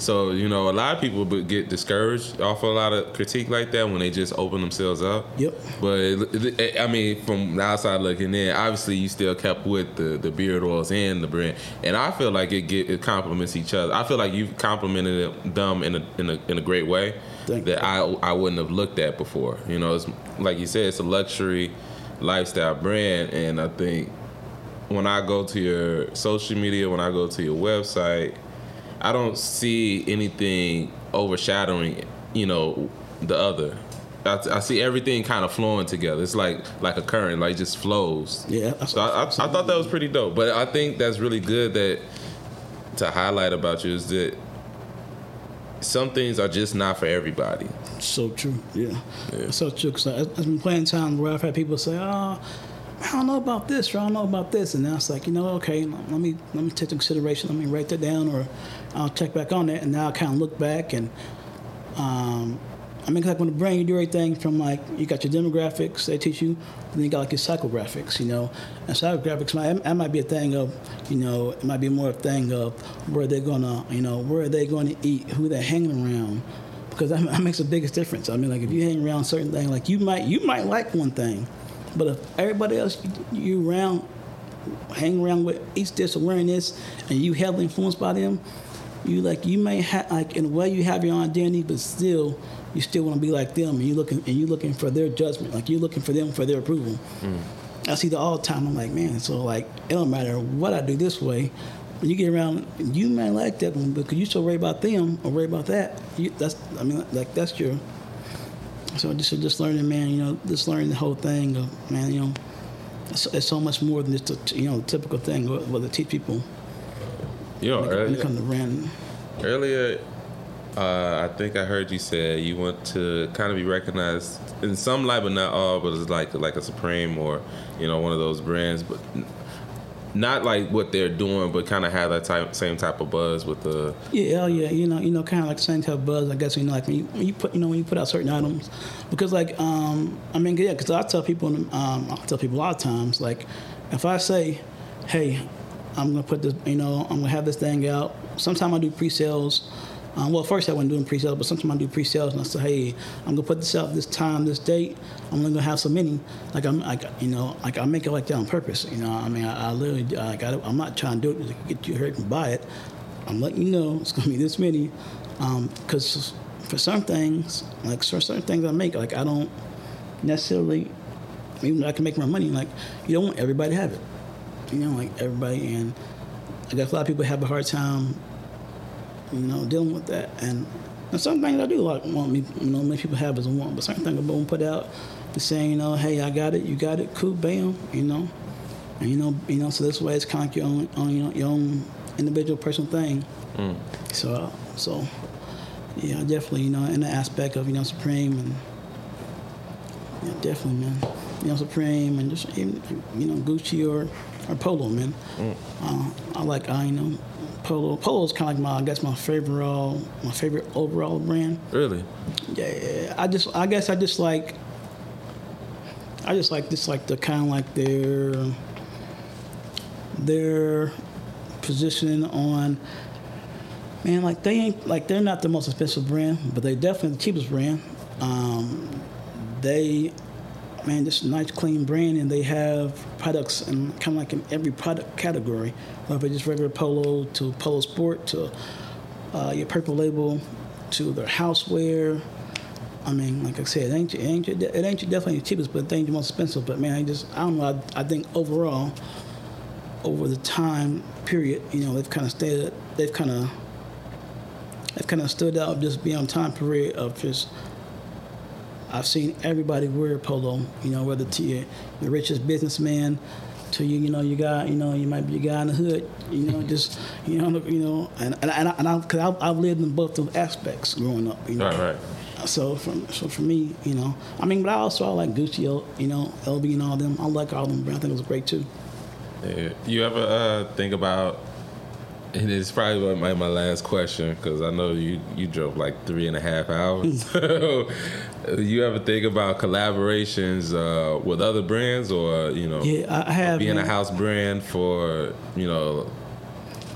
So you know, a lot of people would get discouraged off a lot of critique like that when they just open themselves up. Yep. But it, it, I mean, from the outside looking in, obviously you still kept with the, the beard oils and the brand, and I feel like it get it complements each other. I feel like you've complimented them in a in a in a great way Thank that I I wouldn't have looked at before. You know, it's like you said, it's a luxury lifestyle brand, and I think when I go to your social media, when I go to your website, I don't see anything overshadowing, you know, the other. I, I see everything kind of flowing together. It's like like a current, like just flows. Yeah. So I, I, I thought that was pretty dope. But I think that's really good that to highlight about you is that some things are just not for everybody. So true. Yeah. Yeah. So true. Cause I, I've been playing times where I've had people say, "Oh, I don't know about this, or I don't know about this," and now it's like, you know, okay, let me let me take into consideration. Let me write that down, or I'll check back on that, and now I kind of look back and. Um, I mean, 'cause like when the brain, you do everything from like you got your demographics they teach you, and then you got like your psychographics, you know. And psychographics might that might be a thing of, you know, it might be more a thing of where they're gonna, you know, where are they're going to eat, who they're hanging around, because that, that makes the biggest difference. I mean, like if you hang around certain things, like you might you might like one thing, but if everybody else you, you around hang around with each this or wearing this, and you heavily influenced by them, you like you may have like in a way you have your own identity, but still you still want to be like them, and you looking and you looking for their judgment, like you're looking for them for their approval. Mm. I see that all the time. I'm like, man, so like it don't matter what I do this way. When you get around, you may like that one because you so worry about them or worry about that. You, that's I mean, like that's your. So just just learning, man. You know, just learning the whole thing of man. You know, it's, it's so much more than just a you know typical thing. What, what to teach people You know, when it earlier, to branding. earlier uh, I think I heard you say you want to kind of be recognized in some light, but not all. But it's like like a Supreme or you know one of those brands, but not like what they're doing, but kind of have that type, same type of buzz with the. Yeah, hell yeah, you know, you know, kind of like the same type of buzz. I guess you know, like when you, when you put, you know, when you put out certain items, because like, um, I mean, yeah, because I tell people, um, I tell people a lot of times, like, if I say, hey, I'm gonna put this, you know, I'm gonna have this thing out. Sometimes I do pre-sales. Um, well, first I wasn't doing pre-sales, but sometimes I do pre-sales, and I say, hey, I'm gonna put this out this time, this date. I'm only gonna have so many. Like I'm, like you know, like I make it like that on purpose. You know, I mean, I, I literally, I, I'm not trying to do it to get you hurt and buy it. I'm letting you know it's gonna be this many, because for some things, like for certain things I make, like I don't necessarily, even though I can make my money, like you don't want everybody to have it. You know, like everybody, and I guess a lot of people have a hard time, you know, dealing with that. And, and some things I do like want me, you know, many people have as a want, but certain things I won't put out, just saying, you know, hey, I got it, you got it, cool, bam, you know, and you know, you know, so this way it's kind of like your own, own you know, your own individual personal thing. So, uh, so, yeah, definitely, you know, in the aspect of you know Supreme and yeah, definitely, man. You know, Supreme and just even you know Gucci or or Polo, man. Uh, I like I you know Polo. Polo is kind of like my I guess my favorite uh, my favorite overall brand. Really? Yeah, I just I guess I just like I just like just like the kind of like their their positioning on man like they ain't like they're not the most expensive brand but they definitely the cheapest brand um, they man just a nice clean brand and they have products and kind of like in every product category whether it's just regular polo to polo sport to uh, your purple label to their houseware I mean, like I said, it ain't, it ain't, it ain't definitely the cheapest, but it ain't the most expensive. But man, I just, I don't know. I, I think overall, over the time period, you know, they've kind of stayed, they've kind of, they've kind of stood out just beyond time period of just. I've seen everybody wear polo. You know, whether to your, your richest businessman, to you, you know, you got, you know, you might be a guy in the hood. You know, just, you know, you know, and and and, I, and I, cause I've, I've lived in both those aspects growing up. You know, Right, right. so from so for me, you know, I mean, but I also I like Gucci, you know, LV and all them. I like all them. But I think it was great too. Yeah. You ever uh, think about? And it's probably my, my last question because I know you you drove like three and a half hours. you ever think about collaborations uh, with other brands or you know Yeah, I, have. being man. a house brand for you know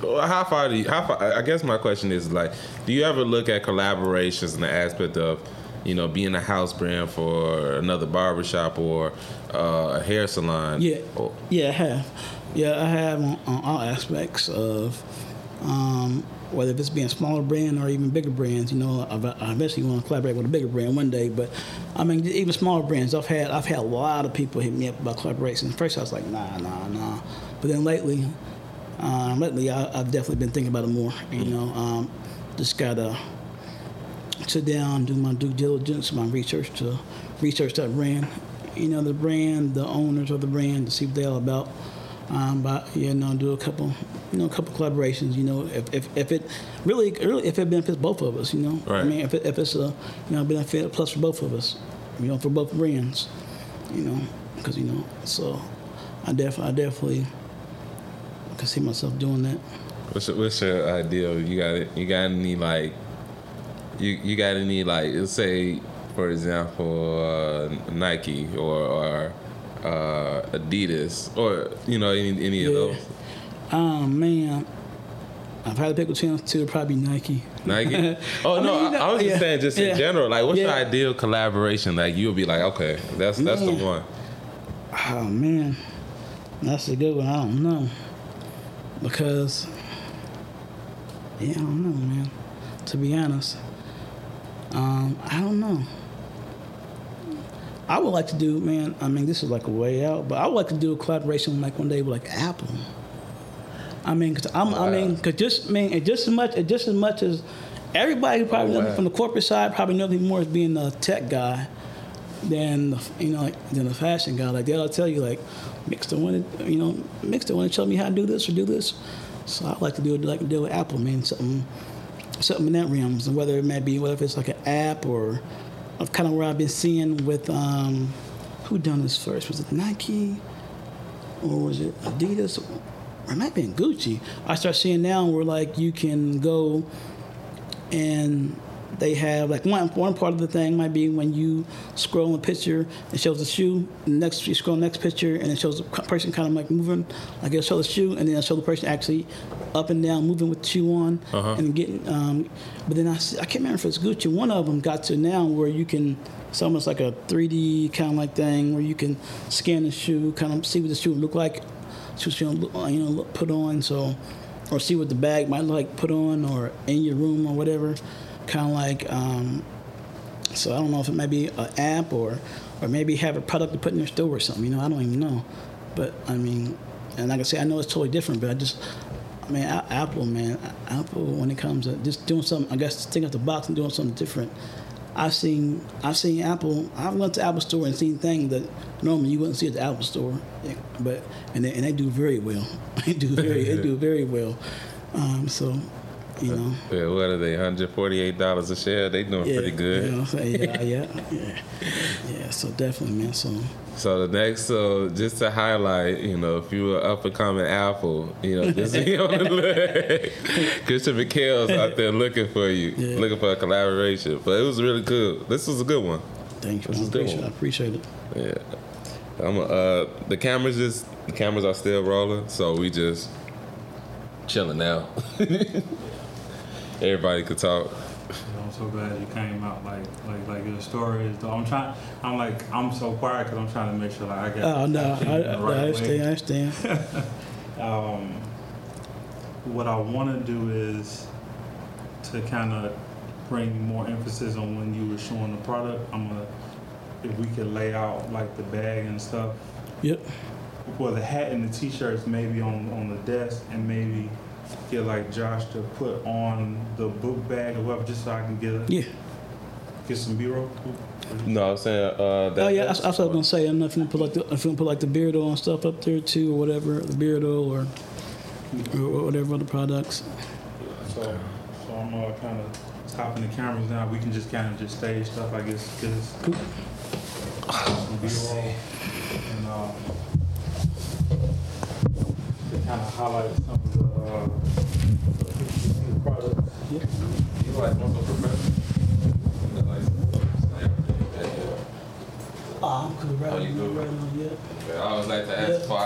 how far do you? How far? I guess my question is like, do you ever look at collaborations in the aspect of, you know, being a house brand for another barbershop or uh, a hair salon? Yeah, Or- yeah, I have. Yeah, I have on, on all aspects of um, whether it's being a smaller brand or even bigger brands. You know, I, I eventually want to collaborate with a bigger brand one day. But I mean, even smaller brands. I've had I've had a lot of people hit me up about collaborations. At First, I was like, nah, nah, nah. But then lately, um, lately, I, I've definitely been thinking about it more. You know, um, just gotta sit down, do my due diligence, my research to research that brand. You know, the brand, the owners of the brand, to see what they're all about. Um, but you know, do a couple, you know, a couple collaborations. You know, if, if, if it really, really, if it benefits both of us. You know, I mean, if, it, if it's a you know benefit plus for both of us. You know, for both brands. You know, because you know, so I definitely, I definitely can see myself doing that. What's your, what's your ideal? You got it. You got any like? You you got any like? Let's say, for example, uh, Nike or or uh, Adidas or you know any any of those. Oh man, I've had to pick between those two. Probably Nike. Nike. Oh I no, mean, you I, I was just yeah, saying, just yeah. in general. Like, what's your ideal collaboration? Like, you'll be like, okay, that's that's the one. Oh man, that's a good one. I don't know because yeah, I don't know, man. To be honest, um, I don't know. I would like to do, man. I mean, this is like a way out, but I would like to do a collaboration like one day with like Apple. I mean, cause I'm, I mean, cause just, I mean, it just as much, just as much as everybody who probably Oh, wow. from the corporate side probably knows me more as being a tech guy than the, you know like, than a fashion guy. Like they'll tell you like Mixter wanted you know Mixter wanted to tell me how to do this or do this. So I like to do it like deal with Apple, man. Something something in that realms, and whether it may be whether it's like an app or of kind of where I've been seeing with um, who done this first? Was it Nike or was it Adidas? Or it might been Gucci. I start seeing now where like you can go and they have like one one part of the thing might be when you scroll a picture it shows the shoe next you scroll next picture and it shows the person kind of like moving like it'll show the shoe and then it'll show the person actually up and down moving with the shoe on Uh-huh. and getting um, but then I, I can't remember if it's Gucci one of them got to now where you can it's almost like a 3D kind of like thing where you can scan the shoe kind of see what the shoe would look like what you you know look, put on so or see what the bag might look like put on or in your room or whatever kind of like um, so i don't know if it might be an app or or maybe have a product to put in their store or something you know i don't even know but i mean and like i say i know it's totally different but i just I mean, A- Apple, man, Apple. When it comes to just doing something, I guess thinking out the box and doing something different. I've seen, I've seen Apple. I've went to Apple Store and seen things that normally you wouldn't see at the Apple Store, but and they, and they do very well. they do very, they do very well. Um, so, you know, Yeah, what are they? Hundred forty-eight dollars a share. They doing yeah, pretty good. You know, what I'm saying? yeah, yeah, yeah, yeah. So definitely, man. So So the next, so just to highlight, you know, if you were up and coming Apple, you know, just be on the look. Christian Miquel's out there looking for you, Yeah. looking for a collaboration. But it was really cool. This was a good one. thank you. This I good appreciate, I appreciate it. Yeah. I'm uh the cameras just the cameras are still rolling, so we just chilling now. Everybody could talk. I'm so glad you came out like like like your story is. I'm trying. I'm like I'm so quiet because I'm trying to make sure like I get. Oh no, I, the I, right I way. understand. I understand. Um, what I want to do is to kind of bring more emphasis on when you were showing the product. I'm gonna if we could lay out like the bag and stuff, Yep. well the hat and the t-shirts maybe on on the desk, and maybe get like Josh to put on the book bag or whatever, just so I can get a, Yeah. get some B-roll. No, I'm saying uh that, Oh yeah, that's, that's what I was gonna say. I don't know if you gonna put like the if you gonna put like the Beardo and stuff up there too, or whatever, the Beardo or or whatever other products. So, so I'm uh, kind of stopping the cameras now. We can just kind of just stage stuff, I guess, because Cool. B-roll and uh, to kind of highlight some of the, uh, the products. You like muscle professor? Oh, I'm cool right Oh, you good? right on, yeah. I always like to ask for